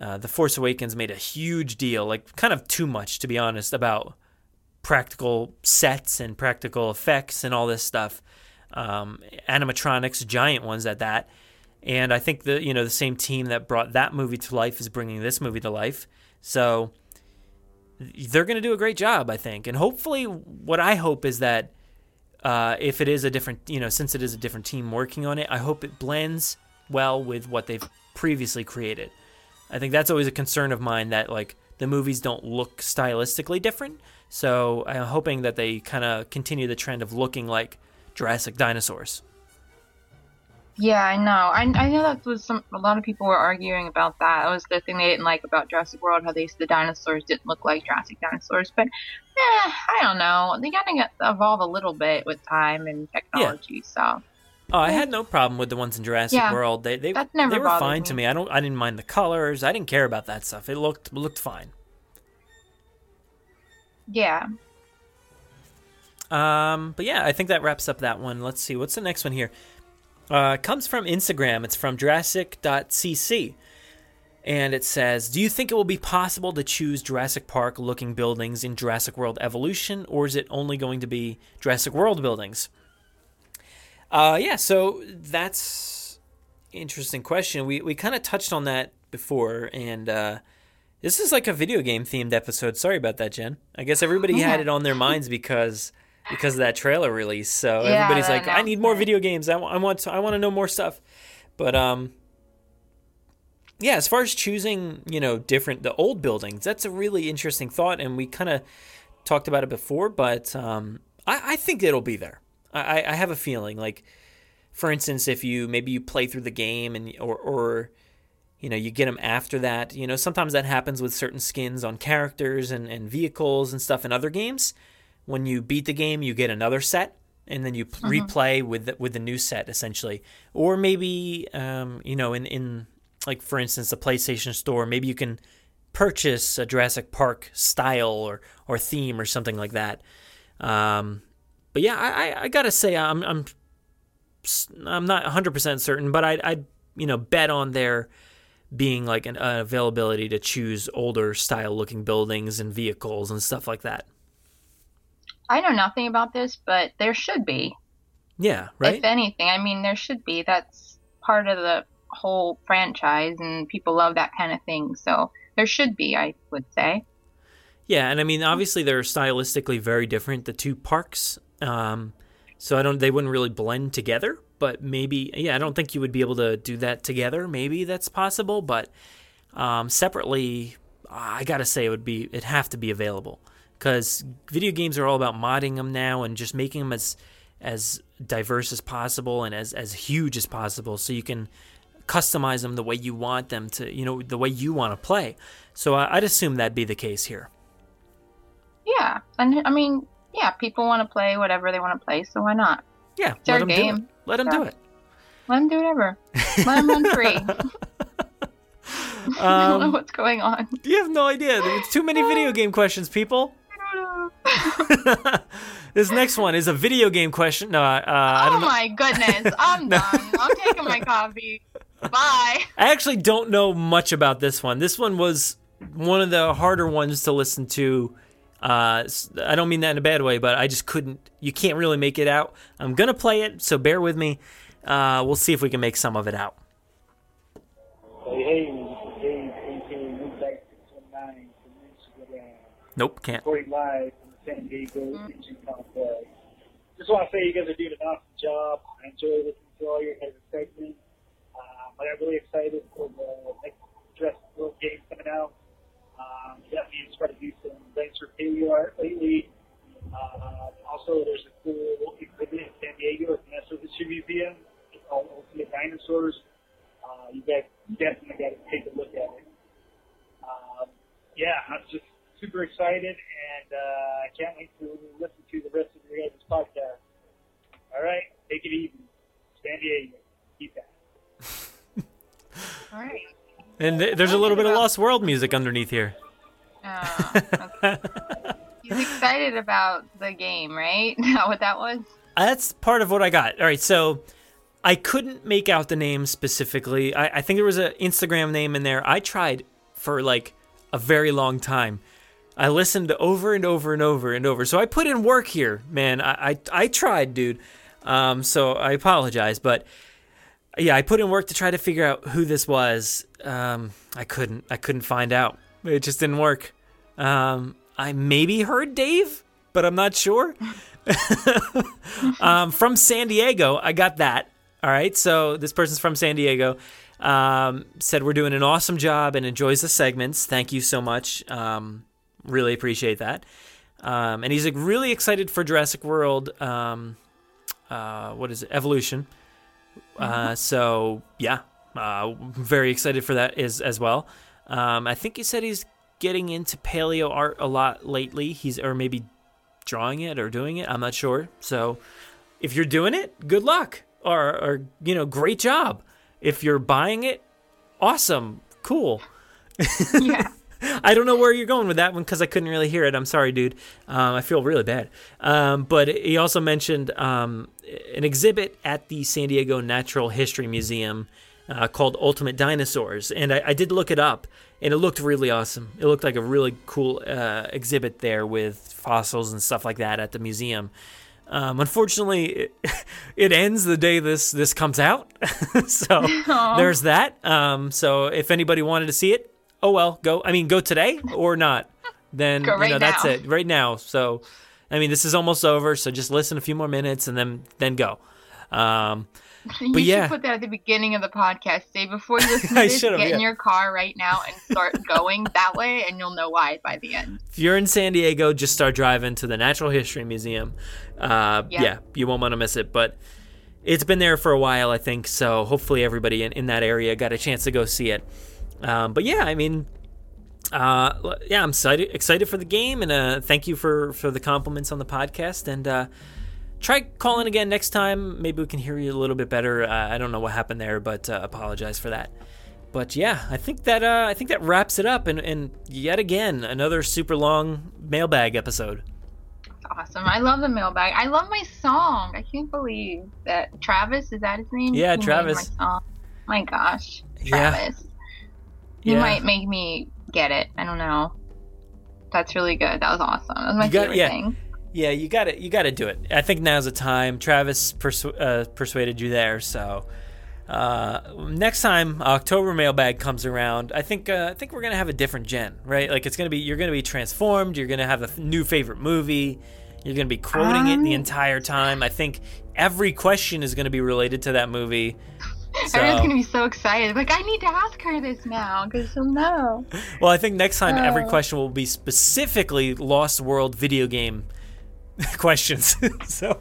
uh, The Force Awakens made a huge deal, like kind of too much to be honest, about practical sets and practical effects and all this stuff. Um, animatronics, giant ones at that. And I think the you know the same team that brought that movie to life is bringing this movie to life. So they're going to do a great job, I think. And hopefully, what I hope is that uh, if it is a different, you know, since it is a different team working on it, I hope it blends well with what they've previously created. I think that's always a concern of mine that like the movies don't look stylistically different. So I'm hoping that they kind of continue the trend of looking like Jurassic dinosaurs. Yeah, I know. I, I know that was some. A lot of people were arguing about that. That was the thing they didn't like about Jurassic World, how they the dinosaurs didn't look like Jurassic dinosaurs. But, eh, I don't know. They gotta get, evolve a little bit with time and technology. So Oh, I had no problem with the ones in Jurassic Yeah, World. They they, that never they were fine to me. me. I don't I didn't mind the colors. I didn't care about that stuff. It looked looked fine. yeah, Um, but yeah, I think that wraps up that one. Let's see what's the next one here. Uh, comes from Instagram. It's from Jurassic.cc. And it says, Do you think it will be possible to choose Jurassic Park looking buildings in Jurassic World Evolution, or is it only going to be Jurassic World buildings? Uh, yeah, so that's interesting question. We we kind of touched on that before, and uh, this is like a video game themed episode. Sorry about that, Jen. I guess everybody had it on their minds because because of that trailer release. So Yeah, everybody's like, I need more video games. I, want to, I want to know more stuff. But um, yeah, as far as choosing, you know, different the old buildings, that's a really interesting thought, and we kind of talked about it before. But um, I, I think it'll be there. I, I- I have a feeling, like, for instance, if you maybe you play through the game and or or you know you get them after that, you know, sometimes that happens with certain skins on characters and and vehicles and stuff in other games. When you beat the game, you get another set. And then you Mhm. replay with the, with the new set essentially, or maybe um, you know in in like for instance the PlayStation Store, maybe you can purchase a Jurassic Park style or or theme or something like that. Um, but yeah, I, I, I gotta say I'm I'm I'm not 100 percent certain, but I I you know bet on there being like an uh, availability to choose older style looking buildings and vehicles and stuff like that. I know nothing about this, but there should be. Yeah, right. If anything, I mean, there should be. That's part of the whole franchise, and people love that kind of thing. So there should be, I would say. Yeah, and I mean, obviously they're stylistically very different, the two parks. Um, so I don't, they wouldn't really blend together. But maybe, yeah, I don't think you would be able to do that together. Maybe that's possible, but um, separately, I gotta say it would be, it'd have to be available because video games are all about modding them now and just making them as as diverse as possible and as as huge as possible, so you can customize them the way you want them to, you know, the way you want to play. So I, I'd assume that'd be the case here. Yeah, and I mean, yeah, people want to play whatever they want to play, so why not? Yeah, it's their let game. Do it. Let them do it. Let them do whatever. let them run <laughs> free. <laughs> I don't know Um, what's going on. You have no idea. It's too many video <laughs> game questions, people. This next one is a video game question. No, uh, I oh don't know. my goodness, I'm done. I'm taking my coffee. Bye. I actually don't know much about this one. This one was one of the harder ones to listen to. Uh, s- I don't mean that in a bad way, but I just couldn't. You can't really make it out. I'm gonna play it, so bear with me. Uh, we'll see if we can make some of it out. Hey, hey, Dave, aka Moonlight 619 from Instagram. Nope, can't. Recording live San Diego Complex. Just want to say you guys are doing an awesome job. I enjoy listening to all your guys' segments. Um, I got really excited for the next Jurassic World game coming out. Um, definitely started to do some Lancer paleo art lately. Uh, also, there's a cool exhibit in San Diego at the History Museum. It's called Ultimate Dinosaurs. Uh, you guys definitely got to take a look at it. Um, yeah, I'm just super excited, and uh, I can't wait to listen to the rest of your guys' podcast. All right, take it easy. San Diego, keep that. All right. And th- there's a little bit of Lost World music underneath here. He's excited about the game, right? <laughs> Is that what that was? That's part of what I got. All right, so I couldn't make out the name specifically. I, I think there was an Instagram name in there. I tried for like a very long time. I listened over and over and over and over. So I put in work here, man. I I, I tried, dude. Um, so I apologize, but yeah, I put in work to try to figure out who this was. Um, I couldn't. I couldn't find out. It just didn't work. Um, I maybe heard Dave, but I'm not sure. <laughs> um, from San Diego, I got that. All right, so this person's from San Diego. Um, said we're doing an awesome job and enjoys the segments. Thank you so much. Um, really appreciate that. Um, and he's like, really excited for Jurassic World. Um, uh, what is it? Evolution. Uh, so yeah, uh, very excited for that as as well. Um, I think he said he's getting into paleo art a lot lately. He's or maybe drawing it or doing it. I'm not sure. So if you're doing it, good luck or or you know, great job. If you're buying it, awesome, cool. yeah. I don't know where you're going with that one because I couldn't really hear it. I'm sorry, dude. Um, I feel really bad. Um, but he also mentioned um, an exhibit at the San Diego Natural History Museum uh, called Ultimate Dinosaurs. And I, I did look it up, and it looked really awesome. It looked like a really cool uh, exhibit there with fossils and stuff like that at the museum. Um, unfortunately, it, <laughs> it ends the day this this comes out, <laughs> so <laughs> Aw. there's that. Um, so if anybody wanted to see it, oh well, go. I mean, go today or not. Then Go you right know that's it right now. So, I mean, this is almost over. So just listen a few more minutes and then then go. Um, <laughs> You but yeah, should put that at the beginning of the podcast, Dave. Before you <laughs> listen to this, get in your car right now and start going that way, and you'll know why by the end. if you're in San Diego, just start driving to the Natural History Museum. Uh, Yeah. yeah, you won't want to miss it. But it's been there for a while, I think. So hopefully everybody in, in that area got a chance to go see it. Um, but yeah, I mean, uh, yeah, I'm excited excited for the game, and uh, thank you for for the compliments on the podcast. And uh, try calling again next time. Maybe we can hear you a little bit better. Uh, I don't know what happened there, but uh, apologize for that. But yeah, I think that uh, I think that wraps it up, and, and yet again another super long mailbag episode. Awesome. I love the mailbag. I love my song. I can't believe that Travis is that his name? Yeah, He Travis. My, my gosh, Yeah. He Yeah. might make me get it. I don't know. That's really good. That was awesome. That was my You got- favorite yeah. thing. Yeah, you got it. You got to do it. I think now's the time. Travis persu- uh, persuaded you there, so uh, next time October mailbag comes around, I think uh, I think we're gonna have a different Jen, right? Like it's gonna be you're gonna be transformed. You're gonna have a f- new favorite movie. You're gonna be quoting it the Um. entire time. I think every question is gonna be related to that movie. <laughs> So, Everyone's gonna be so excited. Like, I need to ask her this now because she'll know. well, I think next time every Oh. question will be specifically Lost World video game <laughs> questions. <laughs> so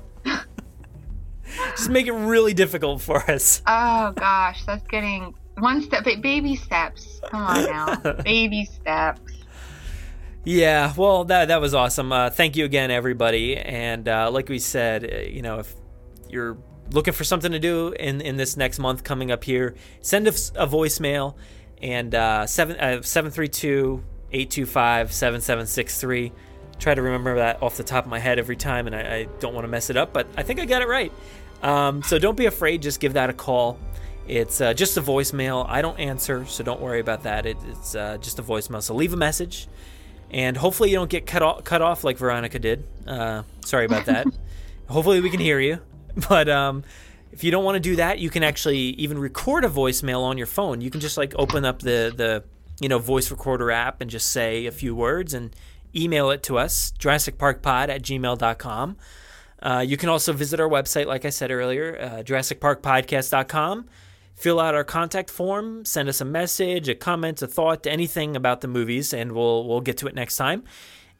just make it really difficult for us. Oh gosh, that's getting one step, baby steps. Come on now, baby steps. Yeah, well, that that was awesome. Uh, thank you again, everybody. And uh, like we said, uh, you know, if you're looking for something to do in in this next month coming up here, send us a voicemail and uh, seven uh, seven three two eight two five seven seven six three. Try to remember that off the top of my head every time, and I, I don't want to mess it up, but I think I got it right. Um, so don't be afraid. Just give that a call. It's uh, just a voicemail. I don't answer, so don't worry about that. It, it's uh, just a voicemail. So leave a message and hopefully you don't get cut off, cut off like Veronica did. Uh, sorry about that. <laughs> hopefully we can hear you. <laughs> But um, if you don't want to do that, you can actually even record a voicemail on your phone. You can just like open up the the you know voice recorder app and just say a few words and email it to us JurassicParkPod at gmail.com. Uh, you can also visit our website, like I said earlier, uh, JurassicParkPodcast.com fill out our contact form, send us a message, a comment, a thought, anything about the movies, and we'll we'll get to it next time.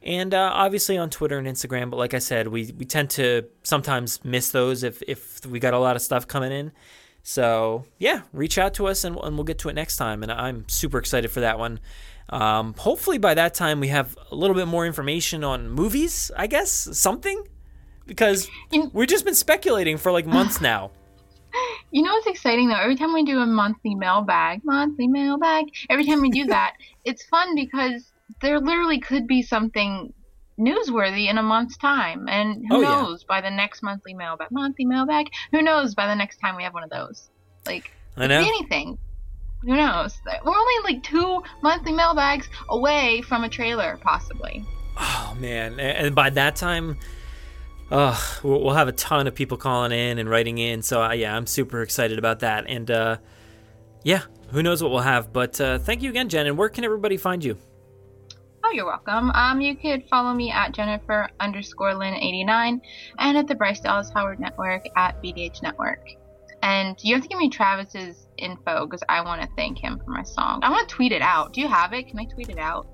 And uh, obviously on Twitter and Instagram, but like I said, we, we tend to sometimes miss those if, if we got a lot of stuff coming in. So yeah, reach out to us and, and we'll get to it next time. And I'm super excited for that one. Um, hopefully by that time we have a little bit more information on movies, I guess, something, because we've just been speculating for like months <laughs> now. You know what's exciting though? Every time we do a monthly mailbag, monthly mailbag, every time we do that, <laughs> it's fun because there literally could be something newsworthy in a month's time. And who Oh, yeah. knows by the next monthly mailbag, monthly mailbag, who knows by the next time we have one of those? Like, I know. anything. Who knows? We're only like two monthly mailbags away from a trailer, possibly. Oh man! And by that time, uh, we'll we'll have a ton of people calling in and writing in. So uh, yeah, I'm super excited about that. And uh, yeah, who knows what we'll have? But uh, thank you again, Jen. And where can everybody find you? You're welcome. Um, you could follow me at Jennifer underscore Lynn 89 and at the Bryce Dallas Howard Network at BDH Network. And you have to give me Travis's info because I want to thank him for my song. I want to tweet it out. Do you have it? Can I tweet it out?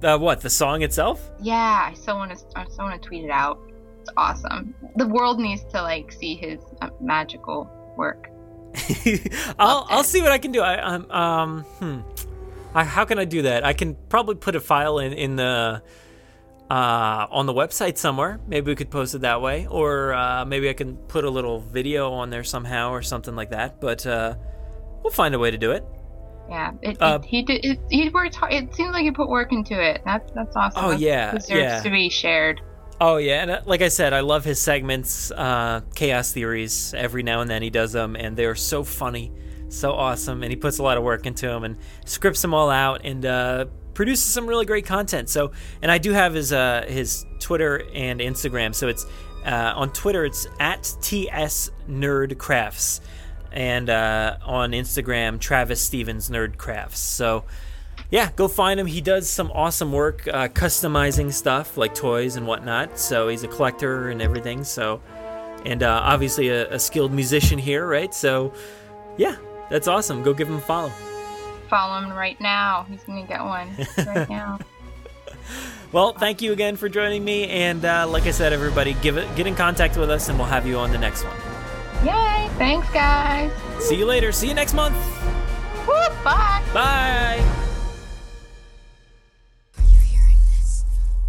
Uh, what the song itself? Yeah, I so want to. I so want to tweet it out. It's awesome. The world needs to like see his uh, magical work. <laughs> I'll I'll see what I can do. I um um hmm. I, how can I do that? I can probably put a file in in the uh, on the website somewhere. Maybe we could post it that way, or uh, maybe I can put a little video on there somehow or something like that. But uh, we'll find a way to do it. Yeah, it, Uh, it, he did. It, he worked. hard. It seems like he put work into it. That's that's awesome. Oh, That's- yeah, deserves yeah. to be shared. Oh yeah, and uh, like I said, I love his segments, uh, chaos theories. Every now and then he does them, and they are so funny, so awesome, and he puts a lot of work into them and scripts them all out and uh, produces some really great content. So, and I do have his uh, his Twitter and Instagram. So it's uh, on Twitter, it's at ts nerdcrafts, and uh, on Instagram, Travis Stevens nerd crafts. So yeah, go find him. He does some awesome work uh, customizing stuff like toys and whatnot. So he's a collector and everything. So, and uh, obviously a, a skilled musician here, right? So, yeah, that's awesome. Go give him a follow. Follow him right now. He's gonna get one right <laughs> now. Well, thank you again for joining me. And uh, like I said, everybody, give it, get in contact with us, and we'll have you on the next one. Yay! Thanks, guys. See you later. See you next month. Whoop, bye. Bye.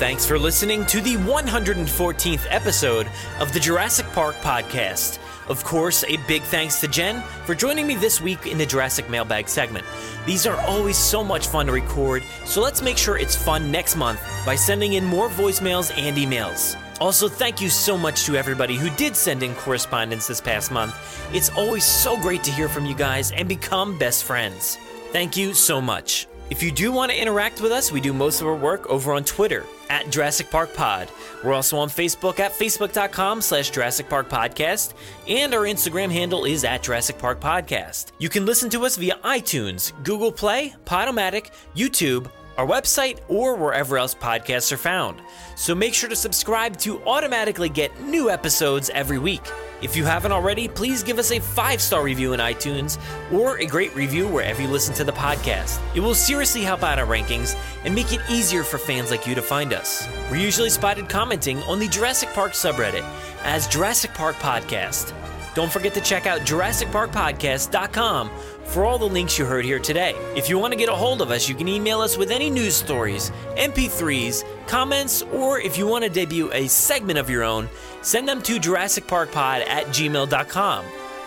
Thanks for listening to the 114th episode of the Jurassic Park Podcast, Of course, a big thanks to Jen for joining me this week in the Jurassic Mailbag segment. These are always so much fun to record, so let's make sure it's fun next month by sending in more voicemails and emails. Also, thank you so much to everybody who did send in correspondence this past month. It's always so great to hear from you guys and become best friends. Thank you so much. If you do want to interact with us, we do most of our work over on Twitter at Jurassic Park Pod. We're also on Facebook at facebook.com slash Jurassic Park Podcast, and our Instagram handle is at Jurassic Park Podcast. You can listen to us via iTunes, Google Play, Podomatic, YouTube, our website, or wherever else podcasts are found. So make sure to subscribe to automatically get new episodes every week. If you haven't already, please give us a five star review in iTunes or a great review wherever you listen to the podcast. It will seriously help out our rankings and make it easier for fans like you to find us. We're usually spotted commenting on the Jurassic Park subreddit as Jurassic Park Podcast. Don't forget to check out JurassicParkPodcast.com for all the links you heard here today. If you want to get a hold of us, you can email us with any news stories, MP3s, comments, or if you want to debut a segment of your own, send them to JurassicParkPod at gmail.com.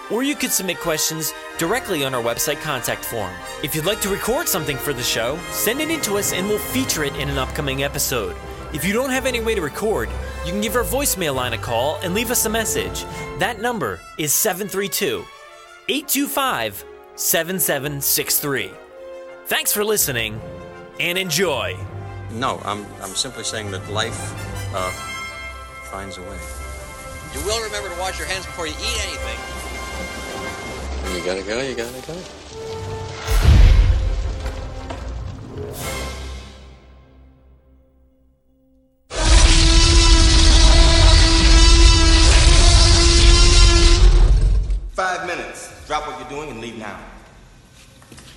Or you could submit questions directly on our website contact form. If you'd like to record something for the show, send it in to us and we'll feature it in an upcoming episode. If you don't have any way to record, you can give our voicemail line a call and leave us a message. That number is 732 825 7763. Thanks for listening and enjoy. No, I'm, I'm simply saying that life uh, finds a way. You will remember to wash your hands before you eat anything. When you gotta go, you gotta go. Five minutes. Drop what you're doing and leave now.